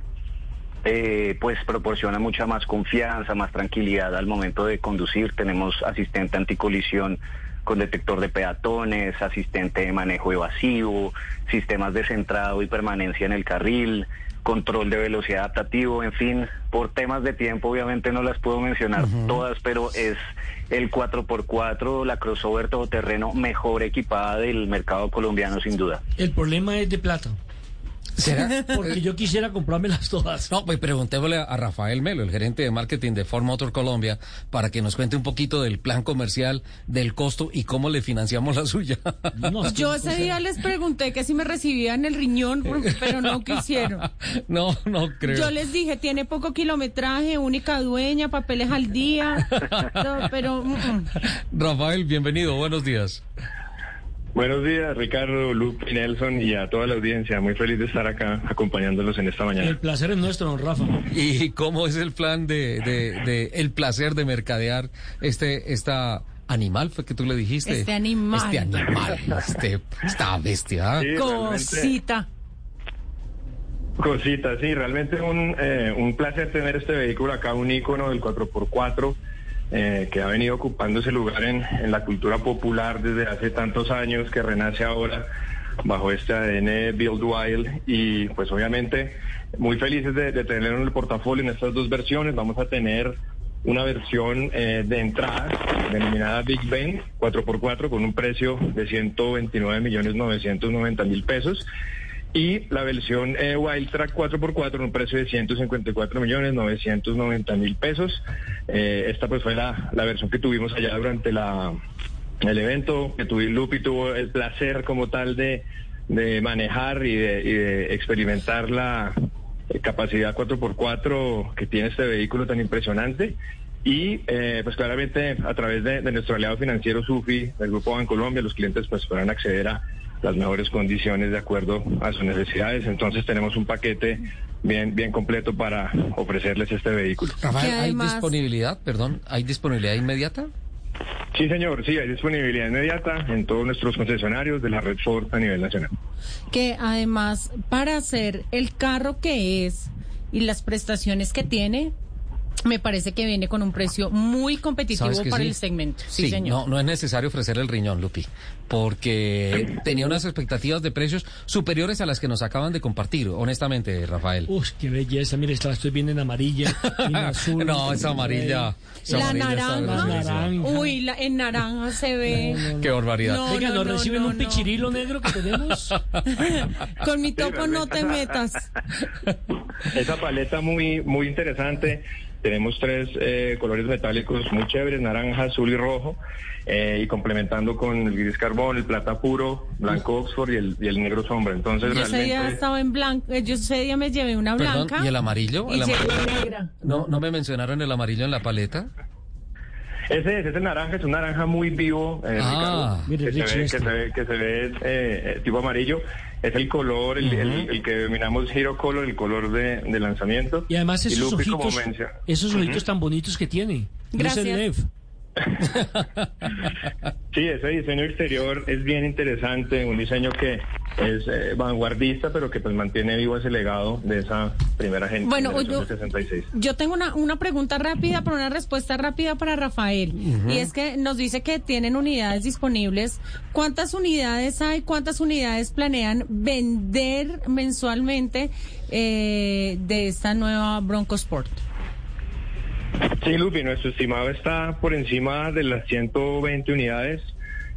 eh, pues proporciona mucha más confianza, más tranquilidad al momento de conducir. Tenemos asistente anticolisión con detector de peatones, asistente de manejo evasivo, sistemas de centrado y permanencia en el carril, control de velocidad adaptativo, en fin, por temas de tiempo obviamente no las puedo mencionar todas, pero es el 4x4, la crossover todoterreno mejor equipada del mercado colombiano sin duda. El problema es de plata. ¿Será? Porque yo quisiera comprármelas todas. No, pues preguntémosle a Rafael Melo, el gerente de marketing de Ford Motor Colombia, para que nos cuente un poquito del plan comercial, del costo y cómo le financiamos la suya. Yo ese día les pregunté que si me recibían el riñón, pero no quisieron. No, no creo. Yo les dije, tiene poco kilometraje, única dueña, papeles al día, pero... mm, mm. Rafael, bienvenido, buenos días. Buenos días, Ricardo, Lupe, Nelson y a toda la audiencia. Muy feliz de estar acá acompañándolos en esta mañana. El placer es nuestro, don Rafa. ¿Y cómo es el plan de, de, de el placer de mercadear este, esta animal, fue que tú le dijiste? Este animal. Este animal, este, esta bestia. Sí, Cosita. Cosita, sí, realmente un, eh, un placer tener este vehículo acá, un ícono del 4x4, eh, que ha venido ocupando ese lugar en, en la cultura popular desde hace tantos años, que renace ahora bajo este ADN Build Wild y pues obviamente muy felices de, de tenerlo en el portafolio en estas dos versiones. Vamos a tener una versión eh, de entrada denominada Big Ben 4x4 con un precio de 129 millones 990 mil pesos y la versión eh, Wild Track 4x4 en un precio de 154 millones 990 mil pesos. Eh, esta pues fue la, la versión que tuvimos allá durante la el evento, que tuve, Lupi tuvo el placer como tal de, de manejar y de, y de experimentar la eh, capacidad 4x4 que tiene este vehículo tan impresionante. Y eh, pues claramente a través de, de nuestro aliado financiero SUFI, del Grupo Bancolombia, los clientes pues podrán acceder a las mejores condiciones de acuerdo a sus necesidades. Entonces tenemos un paquete bien, bien completo para ofrecerles este vehículo. Rafael, ¿hay disponibilidad, perdón, hay disponibilidad inmediata? Sí, señor, sí, hay disponibilidad inmediata en todos nuestros concesionarios de la red Ford a nivel nacional. que además para hacer el carro que es y las prestaciones que tiene, me parece que viene con un precio muy competitivo ¿Sabes que para sí? el segmento. Sí, señor. No, no es necesario ofrecer el riñón, Lupi, porque tenía unas expectativas de precios superiores a las que nos acaban de compartir, honestamente, Rafael. Uf, qué belleza. Mire, esta la estoy viendo en amarilla, en azul. No, esa amarilla. esa La amarilla naranja. Uy, la- en naranja se ve. Qué barbaridad. No, ¿nos no, reciben no, un no. pichirilo negro que tenemos? Con mi topo no te metas. Esa paleta muy, muy interesante. Tenemos tres eh, colores metálicos muy chéveres, naranja, azul y rojo. eh, y complementando con el gris carbón, el plata puro, blanco Oxford y el, y el negro sombra. Entonces Yo ese día realmente... estaba en blanco, eh, yo ese día me llevé una Perdón, blanca. ¿y el amarillo? y ¿El amarillo? negra. No, no me mencionaron el amarillo en la paleta. Ese es, ese naranja, es un naranja muy vivo, eh, Ah, Ricardo, mire, que, se ve, que este. se ve, que se ve eh, eh, tipo amarillo. Es el color, el, el- el que denominamos Hero Color, el color de, de lanzamiento. Y además esos Lupi, como ojitos, menciona- esos ojitos tan bonitos que tiene. Gracias. Lev. Sí, ese diseño exterior es bien interesante, un diseño que es eh, vanguardista, pero que pues mantiene vivo ese legado de esa primera gen- Bueno, yo- de 66. Yo tengo una, una pregunta rápida, pero una respuesta rápida para Rafael. Y es que nos dice que tienen unidades disponibles. ¿Cuántas unidades hay? ¿Cuántas unidades planean vender mensualmente eh, de esta nueva Bronco Sport? Sí, Lupi, nuestro estimado está por encima de las 120 unidades,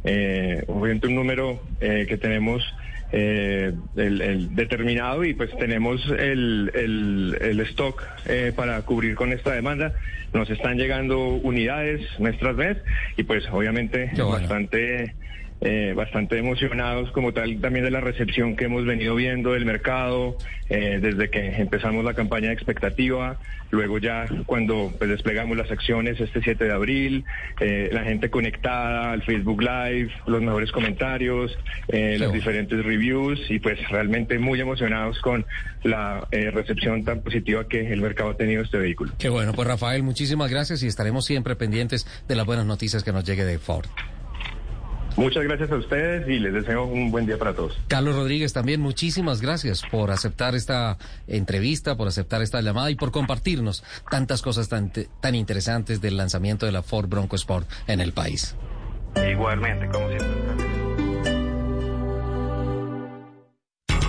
eh, obviamente un número eh, que tenemos eh, el, el determinado y pues tenemos el, el, el stock eh, para cubrir con esta demanda. Nos están llegando unidades mes tras mes y pues obviamente bastante eh, bastante emocionados como tal también de la recepción que hemos venido viendo del mercado eh, desde que empezamos la campaña de expectativa, luego ya cuando pues, desplegamos las acciones este 7 de abril, eh, la gente conectada al Facebook Live, los mejores comentarios, eh, las diferentes reviews y pues realmente muy emocionados con la recepción tan positiva que el mercado ha tenido este vehículo. Qué bueno, pues Rafael, muchísimas gracias y estaremos siempre pendientes de las buenas noticias que nos llegue de Ford. Muchas gracias a ustedes y les deseo un buen día para todos. Carlos Rodríguez, también muchísimas gracias por aceptar esta entrevista, por aceptar esta llamada y por compartirnos tantas cosas tan, tan interesantes del lanzamiento de la Ford Bronco Sport en el país. Igualmente, como siempre.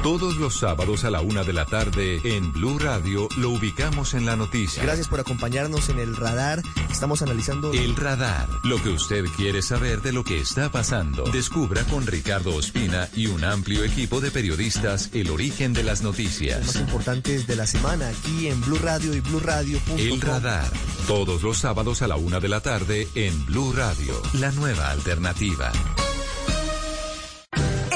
Todos los sábados a la una de la tarde en Blue Radio lo ubicamos en la noticia. Gracias por acompañarnos en el radar. Estamos analizando. El radar. Lo que usted quiere saber de lo que está pasando. Descubra con Ricardo Ospina y un amplio equipo de periodistas el origen de las noticias. Los más importantes de la semana aquí en Blue Radio y Blue Radio. El radar. Todos los sábados a la una de la tarde en Blue Radio. La nueva alternativa.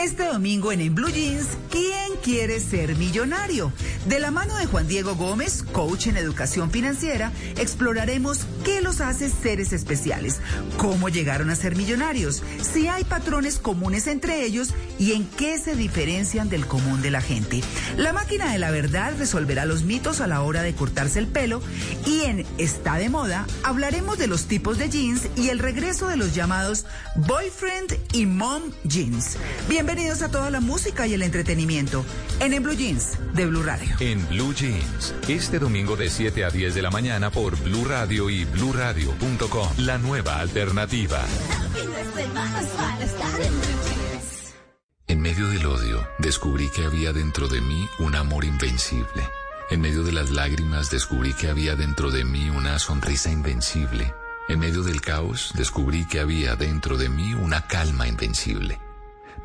Este domingo en En Blue Jeans, ¿quién quiere ser millonario? De la mano de Juan Diego Gómez, coach en educación financiera, exploraremos qué los hace seres especiales, cómo llegaron a ser millonarios, si hay patrones comunes entre ellos y en qué se diferencian del común de la gente. La máquina de la verdad resolverá los mitos a la hora de cortarse el pelo y en Está de moda hablaremos de los tipos de jeans y el regreso de los llamados boyfriend y mom jeans. Bienvenidos a toda la música y el entretenimiento en En Blue Jeans de Blue Radio. En Blue Jeans, este domingo de 7 a 10 de la mañana por Blue Radio y bluradio.com. La nueva alternativa. En medio del odio, descubrí que había dentro de mí un amor invencible. En medio de las lágrimas, descubrí que había dentro de mí una sonrisa invencible. En medio del caos, descubrí que había dentro de mí una calma invencible.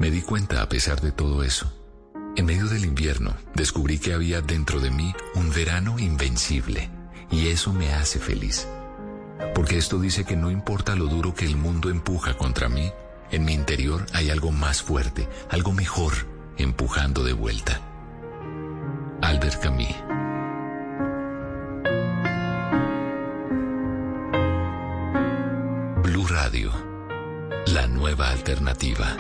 Me di cuenta a pesar de todo eso. En medio del invierno, descubrí que había dentro de mí un verano invencible. Y eso me hace feliz. Porque esto dice que no importa lo duro que el mundo empuja contra mí, en mi interior hay algo más fuerte, algo mejor, empujando de vuelta. Albert Camus. Blue Radio, la nueva alternativa.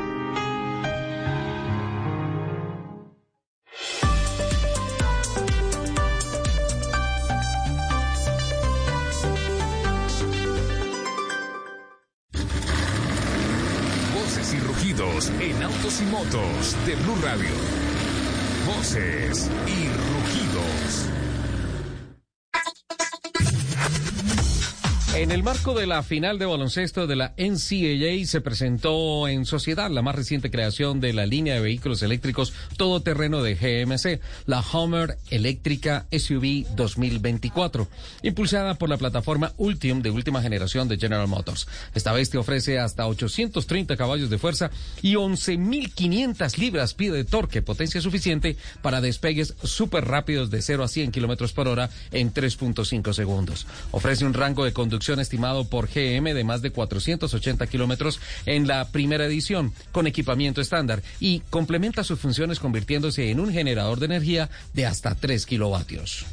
De Blue Radio. Voces y En el marco de la final de baloncesto de la NCAA se presentó en Sociedad la más reciente creación de la línea de vehículos eléctricos todoterreno de GMC, la Hummer Eléctrica SUV 2024, impulsada por la plataforma Ultium de última generación de General Motors. Esta bestia ofrece hasta 830 caballos de fuerza y 11.500 libras pie de torque, potencia suficiente para despegues súper rápidos de 0 a 100 kilómetros por hora en 3.5 segundos. Ofrece un rango de conducción estimado por GM de más de 480 kilómetros en la primera edición, con equipamiento estándar, y complementa sus funciones convirtiéndose en un generador de energía de hasta 3 kilovatios.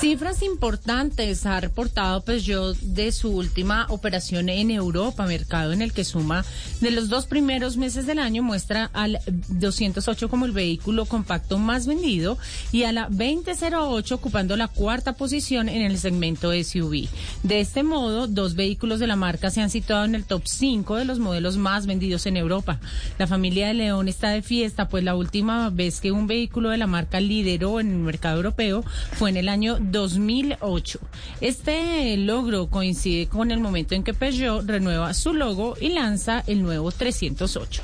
Cifras importantes ha reportado Peugeot de su última operación en Europa, mercado en el que suma de los dos primeros meses del año muestra al 208 como el vehículo compacto más vendido y a la 2008 ocupando la cuarta posición en el segmento SUV. De este modo, dos vehículos de la marca se han situado en el top 5 de los modelos más vendidos en Europa. La familia de León está de fiesta, pues la última vez que un vehículo de la marca lideró en el mercado europeo fue en el año 2008. Este logro coincide con el momento en que Peugeot renueva su logo y lanza el nuevo 308.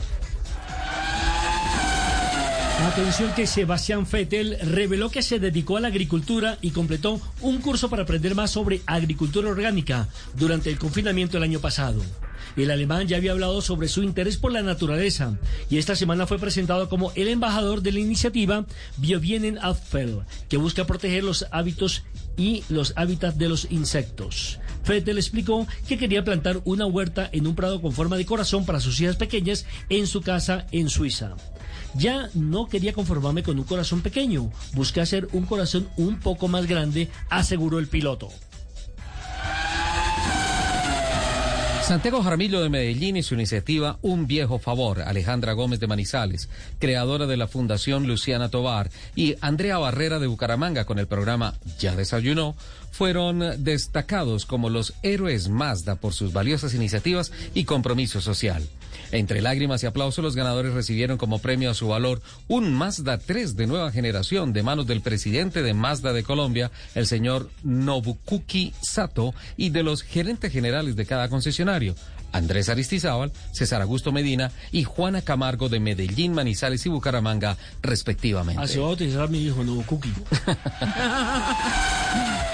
Atención que Sebastián Vettel reveló que se dedicó a la agricultura y completó un curso para aprender más sobre agricultura orgánica durante el confinamiento el año pasado. El alemán ya había hablado sobre su interés por la naturaleza y esta semana fue presentado como el embajador de la iniciativa Biobienen Abfell, que busca proteger los hábitos y los hábitats de los insectos. Vettel explicó que quería plantar una huerta en un prado con forma de corazón para sus hijas pequeñas en su casa en Suiza. Ya no quería conformarme con un corazón pequeño, busqué hacer un corazón un poco más grande, aseguró el piloto. Santiago Jaramillo de Medellín y su iniciativa Un Viejo Favor, Alejandra Gómez de Manizales, creadora de la Fundación Luciana Tobar, y Andrea Barrera de Bucaramanga con el programa Ya Desayunó, fueron destacados como los héroes Mazda por sus valiosas iniciativas y compromiso social. Entre lágrimas y aplausos, los ganadores recibieron como premio a su valor un Mazda 3 de nueva generación de manos del presidente de Mazda de Colombia, el señor Nobukuki Sato, y de los gerentes generales de cada concesionario. Andrés Aristizábal, César Augusto Medina y Juana Camargo de Medellín, Manizales y Bucaramanga, respectivamente. Así va a utilizar mi hijo Nobukuki.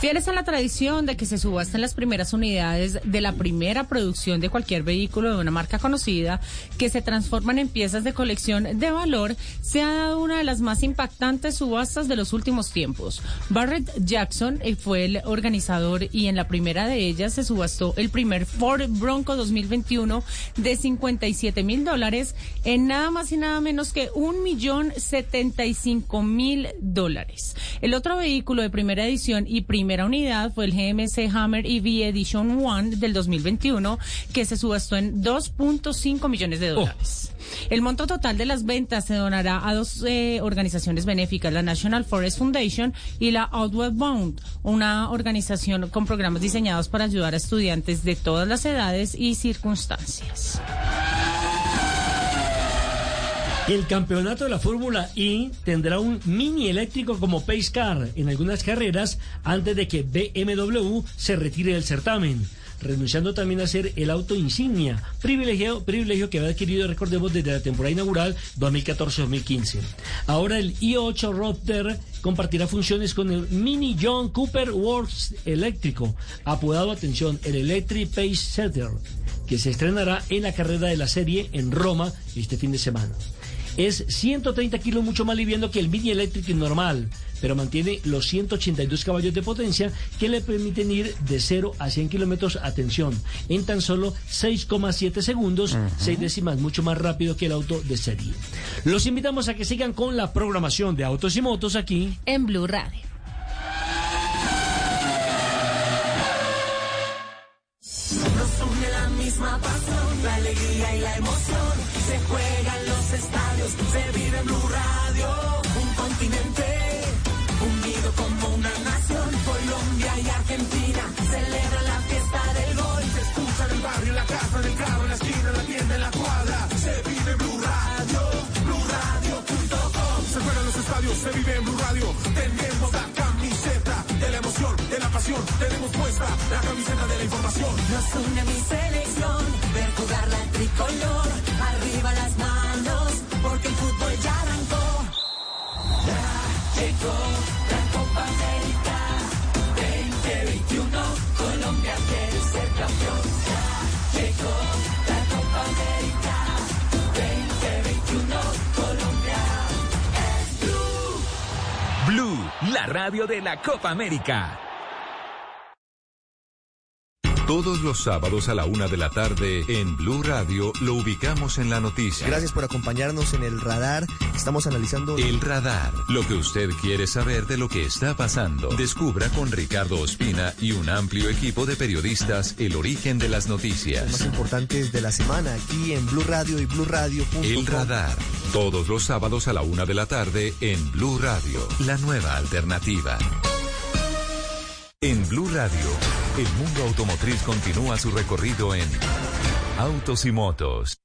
Fieles a la tradición de que se subasten las primeras unidades de la primera producción de cualquier vehículo de una marca conocida, que se transforman en piezas de colección de valor, se ha dado una de las más impactantes subastas de los últimos tiempos. Barrett Jackson eh, fue el organizador y en la primera de ellas se subastó el primer Ford Bronco 2021 de 57 mil dólares en nada más y nada menos que un millón setenta y cinco mil dólares. El otro vehículo de primera edición y primera primera unidad fue el GMC Hammer EV Edition One del 2021, que se subastó en 2.5 millones de oh. dólares. El monto total de las ventas se donará a dos eh, organizaciones benéficas, la National Forest Foundation y la Outward Bound, una organización con programas diseñados para ayudar a estudiantes de todas las edades y circunstancias. El campeonato de la Fórmula E tendrá un mini eléctrico como pace car en algunas carreras antes de que BMW se retire del certamen renunciando también a ser el auto insignia, privilegio, privilegio que había adquirido, recordemos, desde la temporada inaugural 2014-2015. Ahora el i8 Roadster compartirá funciones con el Mini John Cooper Works eléctrico, apodado, atención, el Electric Pace Setter, que se estrenará en la carrera de la serie en Roma este fin de semana. Es 130 kilos mucho más liviano que el Mini Electric normal, pero mantiene los 182 caballos de potencia que le permiten ir de 0 a 100 kilómetros, atención, en tan solo 6,7 segundos, 6 décimas mucho más rápido que el auto de serie. Los invitamos a que sigan con la programación de Autos y Motos aquí en Blue Radio. Nos une la misma pasión, la alegría y la emoción. Se juegan los estadios, se vive en Blue Radio. Un continente unido como una nación. Colombia y Argentina celebran la fiesta del gol. Se escucha en el barrio, en la casa, en el carro, en la esquina, en la tienda, en la cuadra. Se vive en Blue Radio, BlueRadio.com. Se juegan los estadios, se vive en Blue Radio. Pasión. Tenemos puesta la camiseta de la información. Nos une mi selección, ver jugar la tricolor. Arriba las manos, porque el fútbol ya arrancó. Ya llegó la Copa América 2021. Colombia quiere ser campeón. Ya llegó la Copa América 2021. Colombia es Blue. Blue, la radio de la Copa América. Todos los sábados a la una de la tarde en Blue Radio lo ubicamos en la noticia. Gracias por acompañarnos en el radar. Estamos analizando El radar, lo que usted quiere saber de lo que está pasando. Descubra con Ricardo Ospina y un amplio equipo de periodistas el origen de las los más noticias. importantes de la semana aquí en Blue Radio y BlueRadio.com. El radar, todos los sábados a la una de la tarde en Blue Radio, la nueva alternativa. En Blue Radio, el mundo automotriz continúa su recorrido en Autos y Motos.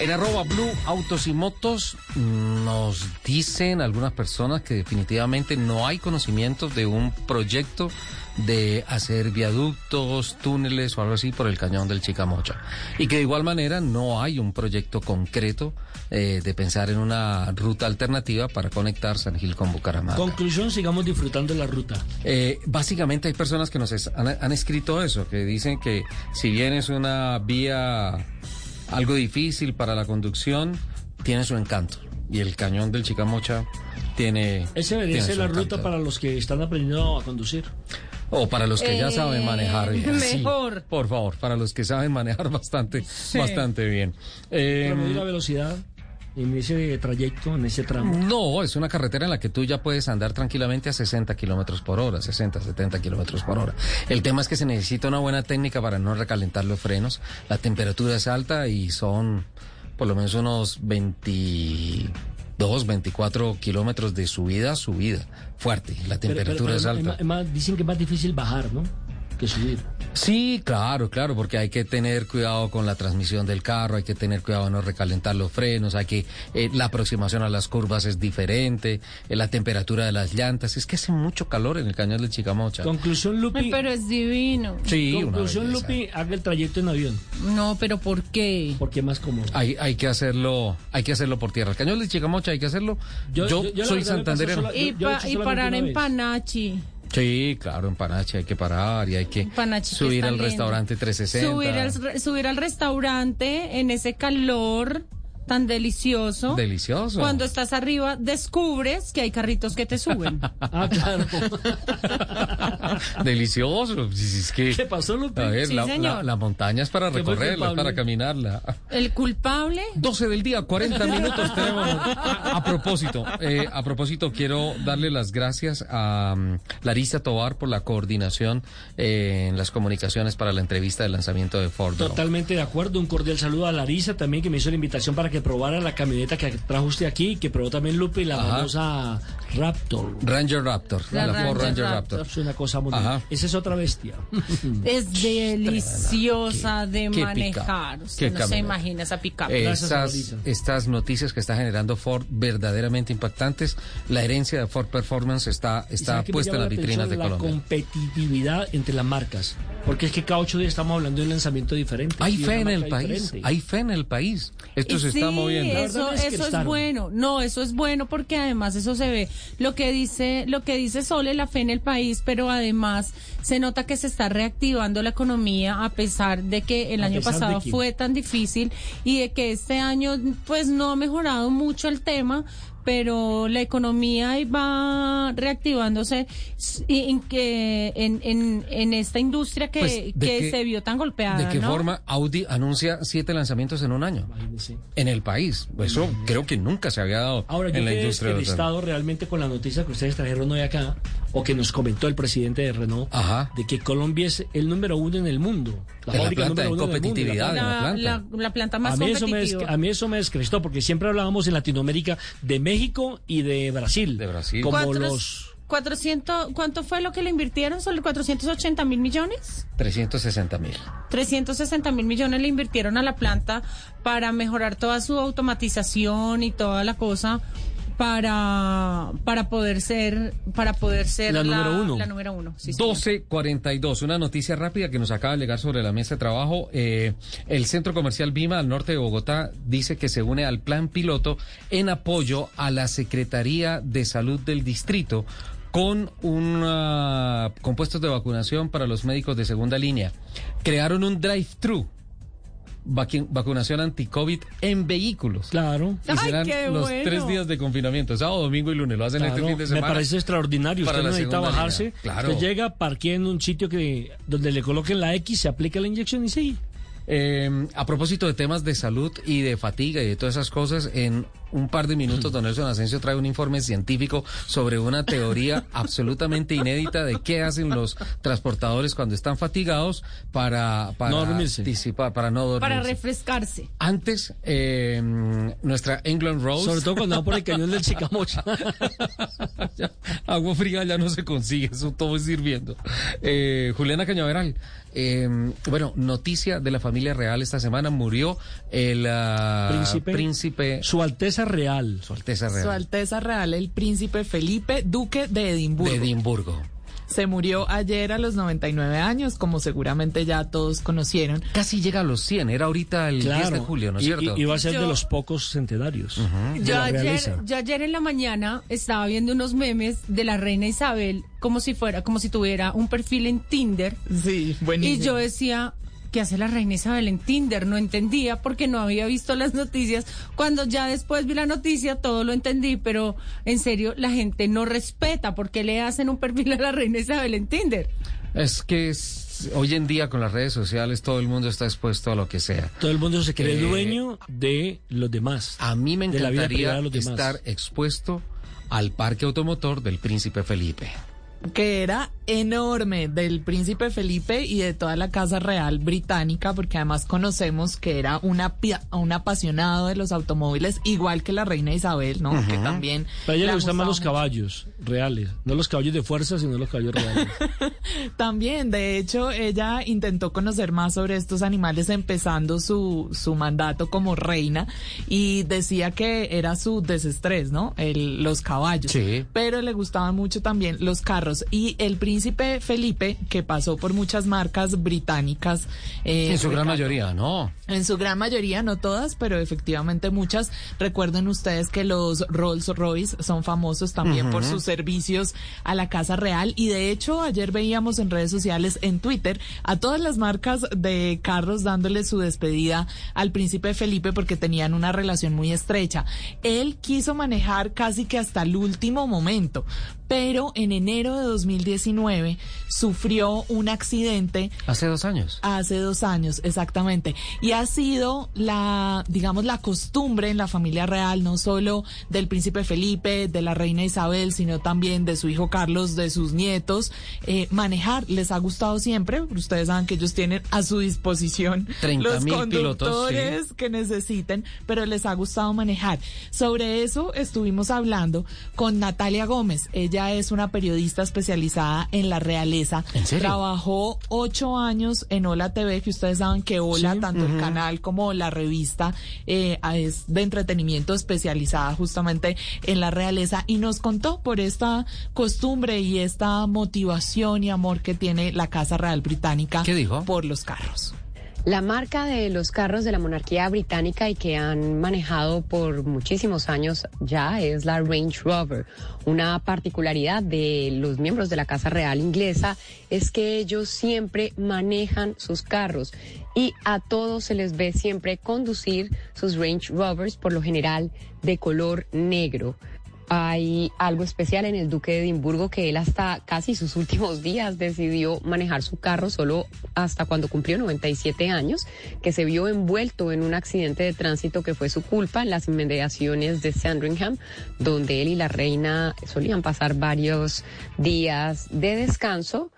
En arroba blue autos y motos nos dicen algunas personas que definitivamente no hay conocimientos de un proyecto de hacer viaductos, túneles o algo así por el cañón del Chicamocha. Y que de igual manera no hay un proyecto concreto eh, de pensar en una ruta alternativa para conectar San Gil con Bucaramanga. Conclusión, sigamos disfrutando la ruta. Eh, básicamente hay personas que nos es- han, han escrito eso, que dicen que si bien es una vía algo difícil para la conducción, tiene su encanto. Y el cañón del Chicamocha tiene... Ese debería ser la encanto. ruta para los que están aprendiendo a conducir. O para los que ya Eh, saben manejar bien. Sí, mejor. por favor, para los que saben manejar bastante, bastante bien. Eh, Para medir la velocidad en ese trayecto, en ese tramo. No, es una carretera en la que tú ya puedes andar tranquilamente a 60 kilómetros por hora, 60, 70 kilómetros por hora. El tema es que se necesita una buena técnica para no recalentar los frenos. La temperatura es alta y son por lo menos unos 22, 24 kilómetros de subida, subida, fuerte. La Pero- pero- temperatura pero es alta. dicen que es más difícil bajar, ¿no? Que subir. Sí, claro, claro, porque hay que tener cuidado con la transmisión del carro, hay que tener cuidado de no recalentar los frenos, hay que eh, la aproximación a las curvas es diferente, eh, la temperatura de las llantas, es que hace mucho calor en el cañón del Chicamocha. Conclusión, Lupi. Ay, pero es divino. Sí, una Conclusión. Lupi, haga el trayecto en avión. No, pero ¿por qué? Porque es más cómodo. Hay, hay que hacerlo, hay que hacerlo por tierra. El cañón del Chicamocha hay que hacerlo. Yo, Yo- yo- yo la soy santanderero. sola- Y, pa- y parar en vez. Panachi. Sí, claro, en Panache hay que parar y hay que Panachi, que subir al lindo. restaurante 360. Subir al, subir al restaurante en ese calor tan delicioso. Delicioso. Cuando estás arriba, descubres que hay carritos que te suben. Ah, claro. Delicioso. Es que, ¿Qué pasó, Lupi? A ver, Sí, la, señor. la- la montaña es para ¿Qué fue recorrerla, para caminarla. El culpable. 12 del día, 40 minutos tenemos. A, a propósito, eh, a propósito, quiero darle las gracias a um, Larisa Tobar por la coordinación eh, en las comunicaciones para la entrevista de lanzamiento de Ford. Totalmente de acuerdo. Un cordial saludo a Larisa también, que me hizo la invitación para que probara la camioneta que trajo usted aquí, que probó también Lupe, la Ajá. famosa Raptor. Ranger Raptor, La la, Ford Ranger Ranger Raptor. Raptor. Es una cosa muy Ajá. Esa es otra bestia. Es deliciosa de qué manejar. pica, Usted no se imagina esa pick-up. Estas, noticias que está generando Ford verdaderamente impactantes. La herencia de Ford Performance está, ¿Y está puesta en las la vitrinas de? Colombia. La competitividad entre las marcas. Porque es que cada ocho días estamos hablando de un lanzamiento diferente. Hay y fe en el país, diferente. hay fe en el país. Esto se Sí, está moviendo. Eso, es eso es bueno. No, eso es bueno porque además eso se ve. Lo que dice, lo que dice Sole, la fe en el país, pero además se nota que se está reactivando la economía a pesar de que el ¿A año pasado fue tan difícil y de que este año pues no ha mejorado mucho el tema. Pero la economía va reactivándose en, que, en, en, en esta industria que, Pues, ¿de que qué- se vio tan golpeada. ¿De qué ¿no? forma Audi anuncia siete lanzamientos en un año Imagínese. en el país? Eso creo que nunca se había dado Ahora, yo en la creo que industria el Estado realmente con la noticia que ustedes trajeron hoy acá, o que nos comentó el presidente de Renault, Ajá. de que Colombia es el número uno en el mundo. En la planta de competitividad. la la La, planta. la- la planta más a mí, eso me competitiva. a mí eso me descrestó, porque siempre hablábamos en Latinoamérica de México y de Brasil. De Brasil. Como los... 400, ¿Cuánto fue lo que le invirtieron? ¿Sobre 480 mil millones? 360 mil. 360 mil millones le invirtieron a la planta para mejorar toda su automatización y toda la cosa para para poder ser para poder ser La número uno. la número uno sí, señor. 12.42, una noticia rápida que nos acaba de llegar sobre la mesa de trabajo. Eh, el Centro Comercial Vima al norte de Bogotá dice que se une al plan piloto en apoyo a la Secretaría de Salud del Distrito con una, con puestos de vacunación para los médicos de segunda línea. Crearon un drive-thru. Vacunación anti-COVID en vehículos. Claro. Y Ay, serán qué los bueno. tres días de confinamiento, sábado, domingo y lunes. Lo hacen Claro, este fin de me semana. parece extraordinario. para Usted no necesita bajarse. línea. Claro. Usted llega, parquea en un sitio que donde le coloquen la X, se aplica la inyección y sigue. Eh, a propósito de temas de salud y de fatiga y de todas esas cosas, en un par de minutos, don Nelson Asensio trae un informe científico sobre una teoría absolutamente inédita de qué hacen los transportadores cuando están fatigados para, para No dormirse. disipar, para no dormirse. Para refrescarse. Antes, eh, nuestra England Rose. Sobre todo cuando van por el cañón del Chicamocha. Agua fría ya no se consigue, eso todo es hirviendo. Eh, Juliana Cañaveral, eh, bueno, noticia de la familia real esta semana, murió el Príncipe. príncipe, Su Alteza Real. Su Alteza Real Su Alteza Real, el príncipe Felipe, duque de Edimburgo. de Edimburgo. Se murió ayer a los 99 años, como seguramente ya todos conocieron. Casi llega a los 100, era ahorita el 10 de julio, ¿no es y, cierto? y- y va a ser Yo- de los pocos centenarios. Yo ayer, yo ayer en la mañana estaba viendo unos memes de la reina Isabel como si fuera, como si tuviera un perfil en Tinder. Sí, Y buenísimo. yo decía, ¿qué hace la reina Isabel en Tinder? No entendía porque no había visto las noticias. Cuando ya después vi la noticia, todo lo entendí, pero en serio, la gente no respeta porque le hacen un perfil a la reina Isabel en Tinder. Es que es- hoy en día con las redes sociales todo el mundo está expuesto a lo que sea. Todo el mundo se cree Eh, dueño de los demás. A mí me de la vida privada encantaría de los demás. estar expuesto al parque automotor del príncipe Felipe. Que era enorme del príncipe Felipe y de toda la casa real británica, porque además conocemos que era una, un apasionado de los automóviles, igual que la reina Isabel, ¿no? Que también. Pero a ella le gustan más los caballos reales, no los caballos de fuerza, sino los caballos reales. También, de hecho, ella intentó conocer más sobre estos animales empezando su, su mandato como reina y decía que era su desestrés, ¿no? El, los caballos. Sí. Pero le gustaban mucho también los carros. Y el príncipe Felipe, que pasó por muchas marcas británicas. eh, en su gran mayoría, ¿no? En su gran mayoría, no todas, pero efectivamente muchas. Recuerden ustedes que los Rolls Royce son famosos también por sus servicios a la Casa Real. Y de hecho, ayer veíamos en redes sociales, en Twitter, a todas las marcas de carros dándole su despedida al príncipe Felipe porque tenían una relación muy estrecha. Él quiso manejar casi que hasta el último momento, pero en enero de 2019 sufrió un accidente Hace dos años. Hace dos años, exactamente. Y ha sido la, digamos, la costumbre en la familia real, no solo del príncipe Felipe, de la reina Isabel, sino también de su hijo Carlos, de sus nietos, eh, manejar. Les ha gustado siempre. Ustedes saben que ellos tienen a su disposición 30.000 los pilotos, conductores que necesiten, pero les ha gustado manejar. Sobre eso estuvimos hablando con Natalia Gómez. Ella es una periodista especializada en la realeza. ¿En serio? Trabajó ocho años en Hola TV, que ustedes saben que Hola, Sí, tanto el canal como la revista, eh, es de entretenimiento especializada justamente en la realeza y nos contó por esta costumbre y esta motivación y amor que tiene la Casa Real Británica ¿Qué dijo? por los carros. La marca de los carros de la monarquía británica y que han manejado por muchísimos años ya es la Range Rover. Una particularidad de los miembros de la Casa Real inglesa es que ellos siempre manejan sus carros y a todos se les ve siempre conducir sus Range Rovers, por lo general de color negro. Hay algo especial en el Duque de Edimburgo que él hasta casi sus últimos días decidió manejar su carro solo hasta cuando cumplió 97 años, que se vio envuelto en un accidente de tránsito que fue su culpa en las inmediaciones de Sandringham, donde él y la reina solían pasar varios días de descanso.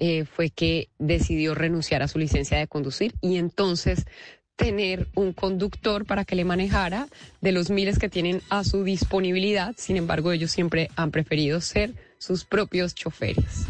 eh, fue que decidió renunciar a su licencia de conducir y entonces tener un conductor para que le manejara de los miles que tienen a su disponibilidad. Sin embargo, ellos siempre han preferido ser sus propios choferes.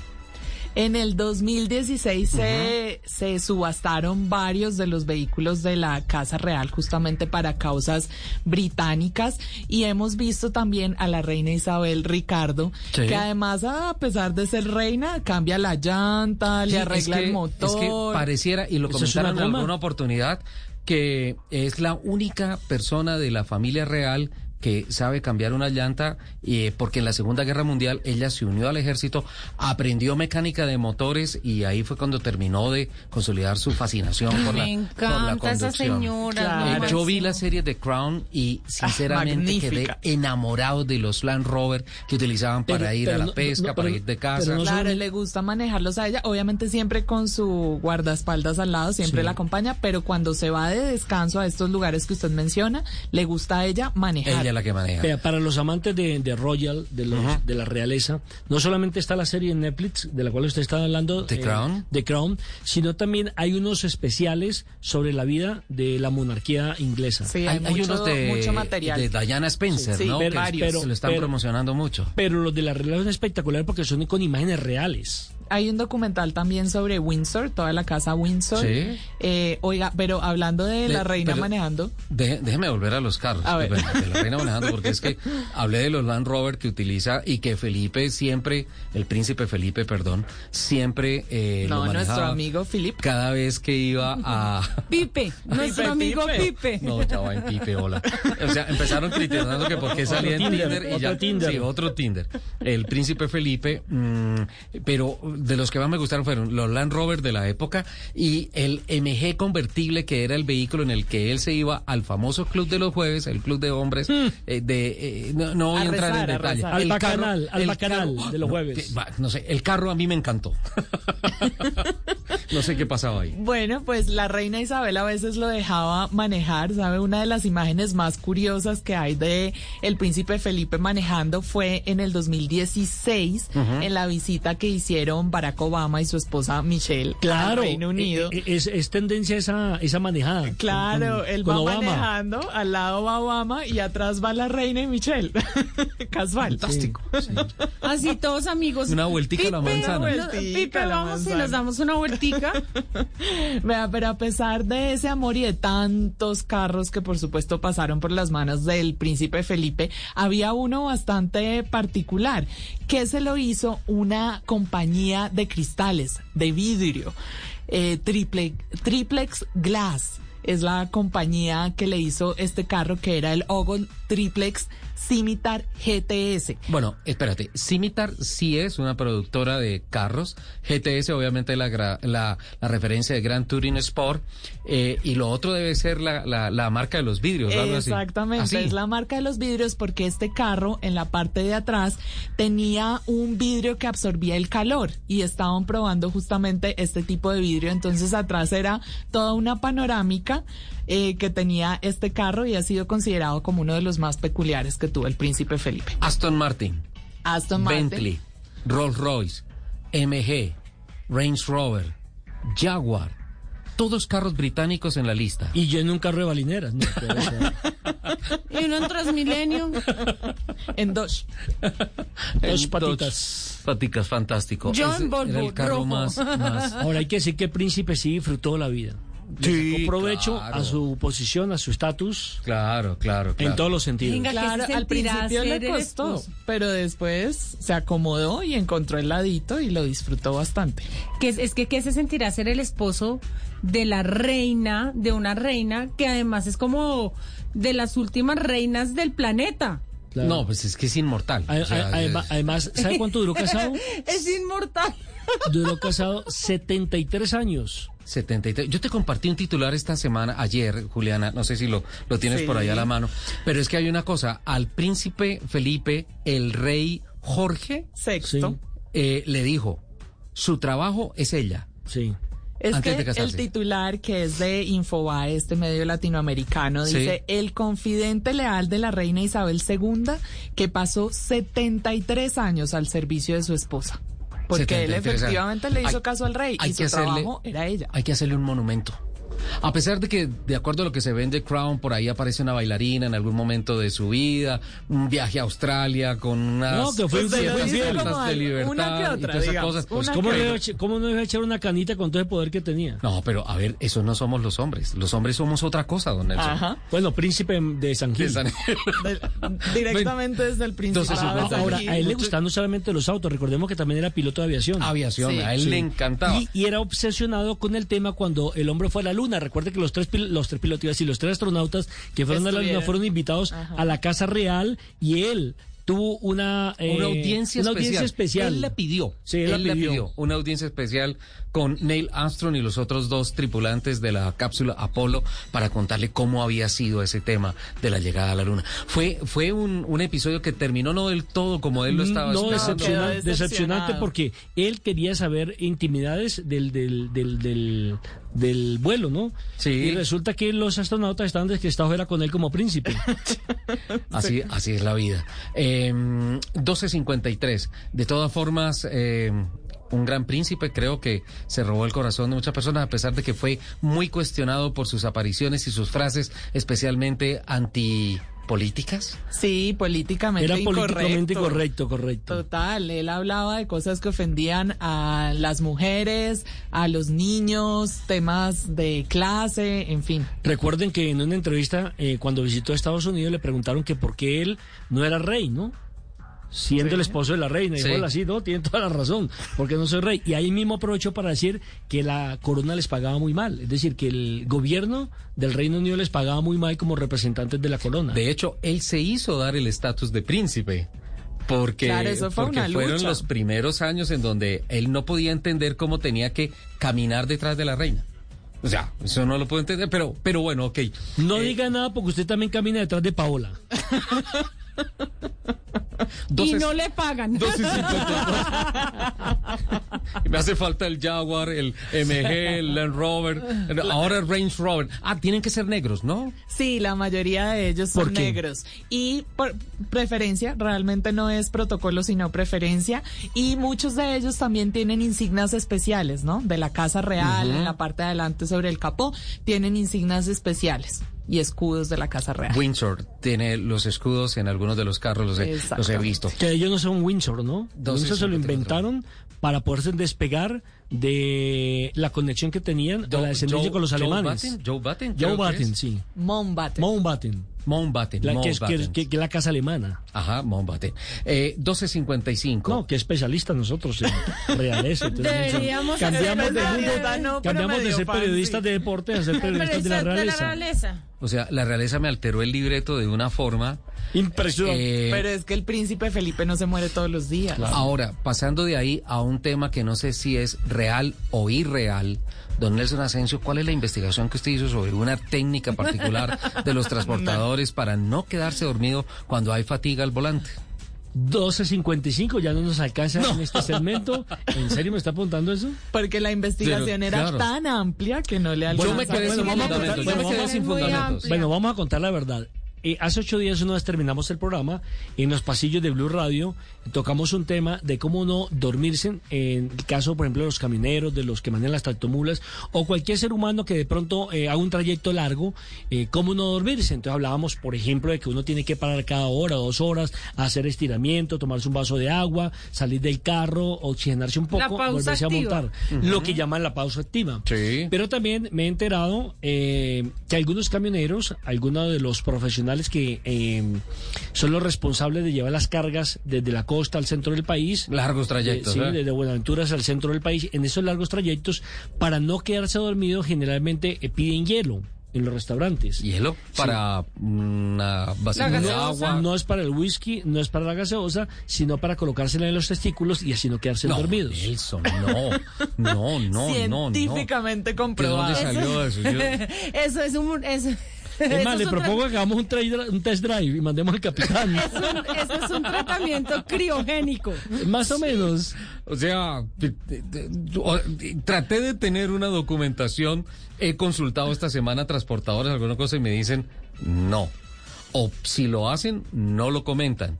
En el 2016 se, se subastaron varios de los vehículos de la Casa Real justamente para causas británicas y hemos visto también a la reina Isabel Ricardo Sí. que además a pesar de ser reina cambia la llanta, Sí, le es arregla que- el motor. Es que pareciera, y lo comentaron una en alguna oportunidad, que es la única persona de la familia real que sabe cambiar una llanta, eh, porque en la Segunda Guerra Mundial ella se unió al ejército, aprendió mecánica de motores y ahí fue cuando terminó de consolidar su fascinación por la, Me por la encanta esa conducción. señora. Claro. Eh, yo vi la serie de Crown y sinceramente quedé enamorado de los Land Rover que utilizaban para Pero- ir pero a la no- pesca, no, para pero- ir de casa. no Claro, le gusta manejarlos a ella, obviamente siempre con su guardaespaldas al lado, siempre Sí. la acompaña, pero cuando se va de descanso a estos lugares que usted menciona, le gusta a ella manejar. Ella ella es la que maneja. Vea, para los amantes de, de Royal, de, los, de la realeza, no solamente está la serie en Netflix, de la cual usted está hablando, The Crown. The Crown, sino también hay unos especiales sobre la vida de la monarquía inglesa. Sí, hay, mucho, unos de, mucho material. de Diana Spencer, Sí, ¿no? pero- que, se lo están pero- promocionando mucho. Pero los de la realeza son espectacular porque son con imágenes reales. Hay un documental también sobre Windsor, toda la casa Windsor. Sí. Eh, oiga, pero hablando de la reina manejando, Deje- déjeme volver a los carros. A ver. Bueno, de la reina manejando, porque es que hablé de los Land Rover que utiliza y que Felipe siempre, el príncipe Felipe, perdón, siempre eh, lo no, nuestro amigo Philip. cada vez que iba a... Pipe, nuestro amigo Pipe. No, chava, en Pipe, hola. O sea, empezaron criticando que por qué salía en Tinder, Tinder, y otro ya. Tinder. Sí, otro Tinder. El príncipe Felipe, mm, pero de los que más me gustaron fueron los Land Rover de la época y el MG convertible, que era el vehículo en el que él se iba al famoso club de los jueves, el club de hombres. eh, de eh, no, no voy A a entrar rezar, en a detalle. Al El bacanal, carro- al el bacanal carro- de los no, jueves. no sé, el carro a mí me encantó. no sé qué pasaba ahí. Bueno, pues la reina Isabel a veces lo dejaba manejar, ¿sabe? Una de las imágenes más curiosas que hay de el príncipe Felipe manejando fue en el 2016, Ujú. en la visita que hicieron Barack Obama y su esposa Michelle Claro, al Reino Unido. eh, eh, es, es tendencia esa, esa manejada. Claro, con- él con va Obama. manejando, al lado va Obama y atrás va la reina y Michelle. Casual. Fantástico. Así todos amigos. Una vueltica a la manzana. Vueltica Pipe, a la vamos y manzana. nos damos una vueltica. Vea, pero a pesar de ese amor y de tantos carros que por supuesto pasaron por las manos del príncipe Felipe, había uno bastante particular que se lo hizo una compañía de cristales, de vidrio, eh, triple, Triplex Glass. Es la compañía que le hizo este carro que era el Ogon Triplex Scimitar GTS. Bueno, espérate, Scimitar sí es una productora de carros, GTS obviamente la, la, la referencia de Grand Touring Sport, eh, y lo otro debe ser la, la, la marca de los vidrios, algo. Exactamente, Así. es la marca de los vidrios porque este carro en la parte de atrás tenía un vidrio que absorbía el calor y estaban probando justamente este tipo de vidrio, entonces atrás era toda una panorámica eh, que tenía este carro y ha sido considerado como uno de los más peculiares que tuvo el príncipe Felipe. Aston Martin, Aston Martin. Bentley, Rolls Royce, MG, Range Rover, Jaguar, todos carros británicos en la lista. Y yo en un carro de balineras. Y uno en Transmilenio. En dos. Dos patitas. Paticas, fantástico. Yo Ese Volvo, era el carro más Ahora hay que decir que el príncipe sí disfrutó la vida. Le Sí, sacó provecho claro. a su posición, a su estatus, Claro, claro, claro. en todos los sentidos. Venga, ¿qué Claro, se al principio le costó, esposo? pero después se acomodó y encontró el ladito y lo disfrutó bastante. Que es, es que ¿qué se sentirá ser el esposo de la reina, de una reina que además es como de las últimas reinas del planeta? Claro. No, pues es que es inmortal. A- O sea, a- además, es- además, ¿sabe cuánto duró casado? es inmortal. Duró casado 73 años. 73. Yo te compartí un titular esta semana, ayer, Juliana, no sé si lo, lo tienes Sí. por ahí a la mano, pero es que hay una cosa, al príncipe Felipe, el rey Jorge, Sexto. Eh, le dijo, su trabajo es ella. Sí. Es Antes que de casarse. el titular que es de Infobae, este medio latinoamericano, Sí. dice el confidente leal de la reina Isabel II que pasó 73 años al servicio de su esposa. Porque él 73 años. efectivamente le hizo Hay- caso al rey hay y su que hacerle- trabajo era ella. Hay que hacerle un monumento. A pesar de que, de acuerdo a lo que se ve en The Crown, por ahí aparece una bailarina en algún momento de su vida, un viaje a Australia con unas No, que fue cartas de libertad una que y todas esas digamos, cosas. Pues, ¿Cómo, que no iba, ¿Cómo no iba a echar una canita con todo el poder que tenía? No, pero a ver, eso no somos los hombres. Los hombres somos otra cosa, don Nelson. Ajá. Bueno, príncipe de San Gil. De San- De- directamente desde el Entonces, principado. Entonces, de Ahora, a él le gustan no solamente los autos, recordemos que también era piloto de aviación. Aviación, Sí. a él Sí. le encantaba. Y, y era obsesionado con el tema cuando el hombre fue a la luna. Recuerde que los tres, los tres pilotos, decir, los tres astronautas que fueron a la luna fueron invitados a la Casa Real y él tuvo una, eh, una audiencia una especial. audiencia especial. Él le pidió. Sí, él la pidió una audiencia especial con Neil Armstrong y los otros dos tripulantes de la cápsula Apolo para contarle cómo había sido ese tema de la llegada a la luna. Fue, fue un, un episodio que terminó no del todo como él lo estaba no, decepcionante decepcionado. porque él quería saber intimidades del, del, del, del, del vuelo, ¿no? Sí. Y resulta que los astronautas estaban descrestados era con él como príncipe. Así, así es la vida. Eh, 12.53. De todas formas, eh, un gran príncipe creo que se robó el corazón de muchas personas, a pesar de que fue muy cuestionado por sus apariciones y sus frases, especialmente antipolíticas. Sí, políticamente Era políticamente incorrecto. correcto, correcto. Total, él hablaba de cosas que ofendían a las mujeres, a los niños, temas de clase, en fin. Recuerden que en una entrevista, eh, cuando visitó Estados Unidos, le preguntaron que por qué él no era rey, ¿no? Siendo Sí. el esposo de la reina. Y Sí. dijo, "Hola, sí, no, tiene toda la razón, porque no soy rey. Y ahí mismo aprovechó para decir que la corona les pagaba muy mal. Es decir, que el gobierno del Reino Unido les pagaba muy mal como representantes de la corona. De hecho, él se hizo dar el estatus de príncipe. Porque, Claro, eso fue porque fueron lucha. los primeros años en donde él no podía entender cómo tenía que caminar detrás de la reina. O sea, eso no lo puedo entender, pero, pero bueno, ok. No Eh, diga nada porque usted también camina detrás de Paola. Y no le pagan. 12.52. Y me hace falta el Jaguar, el MG, el Land Rover, ahora el Range Rover. Ah, tienen que ser negros, ¿no? Sí, la mayoría de ellos son negros. Y por preferencia, realmente no es protocolo, sino preferencia. Y muchos de ellos también tienen insignias especiales, ¿no? De la Casa Real, en la parte de adelante sobre el capó, tienen insignias especiales y escudos de la Casa Real. Windsor tiene los escudos en algunos de los carros, los he, los he visto. Que ellos no son Windsor, ¿no? Windsor se lo inventaron para poderse despegar de la conexión que tenían o la descendencia Joe- con los Joe alemanes. Batten, Joe Batten, Joe creo que Batten, sí. Mountbatten. Mountbatten. Mountbatten. La, que, es, que, Mountbatten. que- que es la casa alemana. Ajá, Mountbatten. Eh, 12.55. No, que especialistas nosotros en realeza. Deberíamos cambiamos de mundo, pero cambiamos de ser periodistas de deporte a ser periodistas de la realeza. realeza. O sea, la realeza me alteró el libreto de una forma. Impresionante. eh, Pero es que el príncipe Felipe no se muere todos los días. Ahora, pasando de ahí a un tema que no sé si es real o irreal, don Nelson Asensio, ¿cuál es la investigación que usted hizo sobre una técnica particular de los transportadores para no quedarse dormido cuando hay fatiga al volante? 12.55, ya no nos alcanza en este segmento. ¿En serio me está apuntando eso? Porque la investigación Pero, era claro. tan amplia que no le Yo alcanza. me quedé sin vamos a fundamentos. contar- Yo me quedé sin fundamentos. Bueno, vamos a contar la verdad. Eh, hace ocho días una vez terminamos el programa en los pasillos de Blue Radio tocamos un tema de cómo no dormirse en el caso por ejemplo de los camioneros de los que manejan las tractomulas o cualquier ser humano que de pronto eh, haga un trayecto largo eh, cómo no dormirse entonces hablábamos por ejemplo de que uno tiene que parar cada hora dos horas hacer estiramiento tomarse un vaso de agua salir del carro oxigenarse un poco La pausa volverse activa. a montar lo que llaman la pausa activa Sí. pero también me he enterado eh, que algunos camioneros, algunos de los profesionales que eh, son los responsables de llevar las cargas desde la costa al centro del país. Largos trayectos, eh, sí, ¿eh? desde Buenaventuras al centro del país. En esos largos trayectos, para no quedarse dormido, generalmente eh, piden hielo en los restaurantes. Hielo para una vasija de agua. No es para el whisky, no es para la gaseosa, sino para colocársela en los testículos y así no quedarse No, dormidos. Nelson, no, no, no, no, no. Científicamente ¿De comprobado. dónde salió eso? Yo- Eso es un... eso- Es más, le propongo que hagamos un, tra- un test drive y mandemos al capitán. es un- Eso es un tratamiento criogénico. Más o menos. O sea, traté de tener una documentación, he consultado esta semana transportadores, alguna cosa, y me dicen no. O si lo hacen, no lo comentan.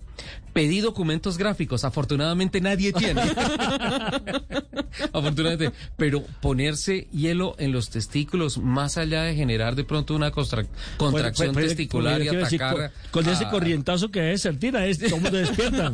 Pedí documentos gráficos, afortunadamente nadie tiene. afortunadamente. Pero ponerse hielo en los testículos, más allá de generar de pronto una contracción Puede- puede- testicular y decir, atacar. con, ese corrientazo que debe ser, tira, es, todo mundo despierta.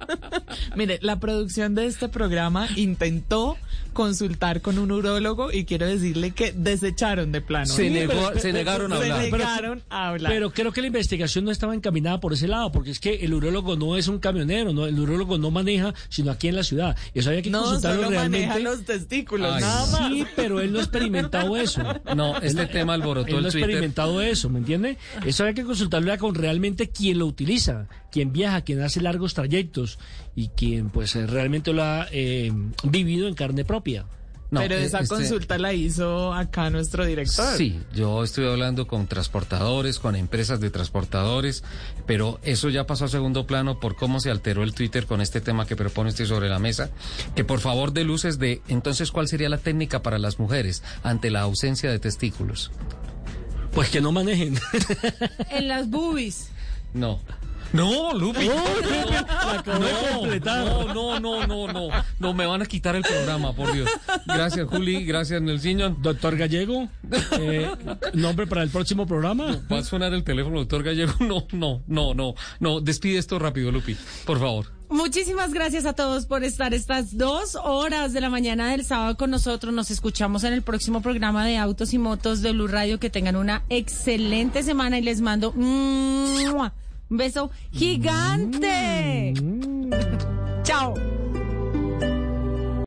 Mire, la producción de este programa intentó consultar con un urólogo y quiero decirle que desecharon de plano. Se negó- se negaron a Se hablar. negaron a hablar. Pero creo que la investigación no estaba encaminada por ese lado, porque es que el urólogo no es un camionero, no, el urólogo no maneja, sino aquí en la ciudad. Eso había que no, consultarlo solo realmente. maneja los testículos, Ay, nada más. Sí, pero él no ha experimentado eso. No, este tema alborotó Él no el ha Twitter. experimentado eso, ¿me entiende? Eso había que consultarlo ya con realmente quien lo utiliza, quien viaja, quien hace largos trayectos y quien pues eh, realmente lo ha eh, vivido en carne propia. No, Pero eh, esa este- consulta la hizo acá nuestro director. Sí, yo estuve hablando con transportadores, con empresas de transportadores, pero eso ya pasó a segundo plano por cómo se alteró el Twitter con este tema que propone usted sobre la mesa. Que por favor de luces de, entonces, ¿cuál sería la técnica para las mujeres ante la ausencia de testículos? Pues que no manejen. En las boobies. No. No, Lupi. No, no, no, no, no, no. No, me van a quitar el programa, por Dios. Gracias, Juli. Gracias, Nelson. Doctor Gallego, eh, nombre para el próximo programa. ¿Va a sonar el teléfono, doctor Gallego? No, no, no, no. No, despide esto rápido, Lupi. Por favor. Muchísimas gracias a todos por estar estas dos horas de la mañana del sábado con nosotros. Nos escuchamos en el próximo programa de Autos y Motos de Blue Radio. Que tengan una excelente semana y les mando ¡mua! Un beso gigante. Chao.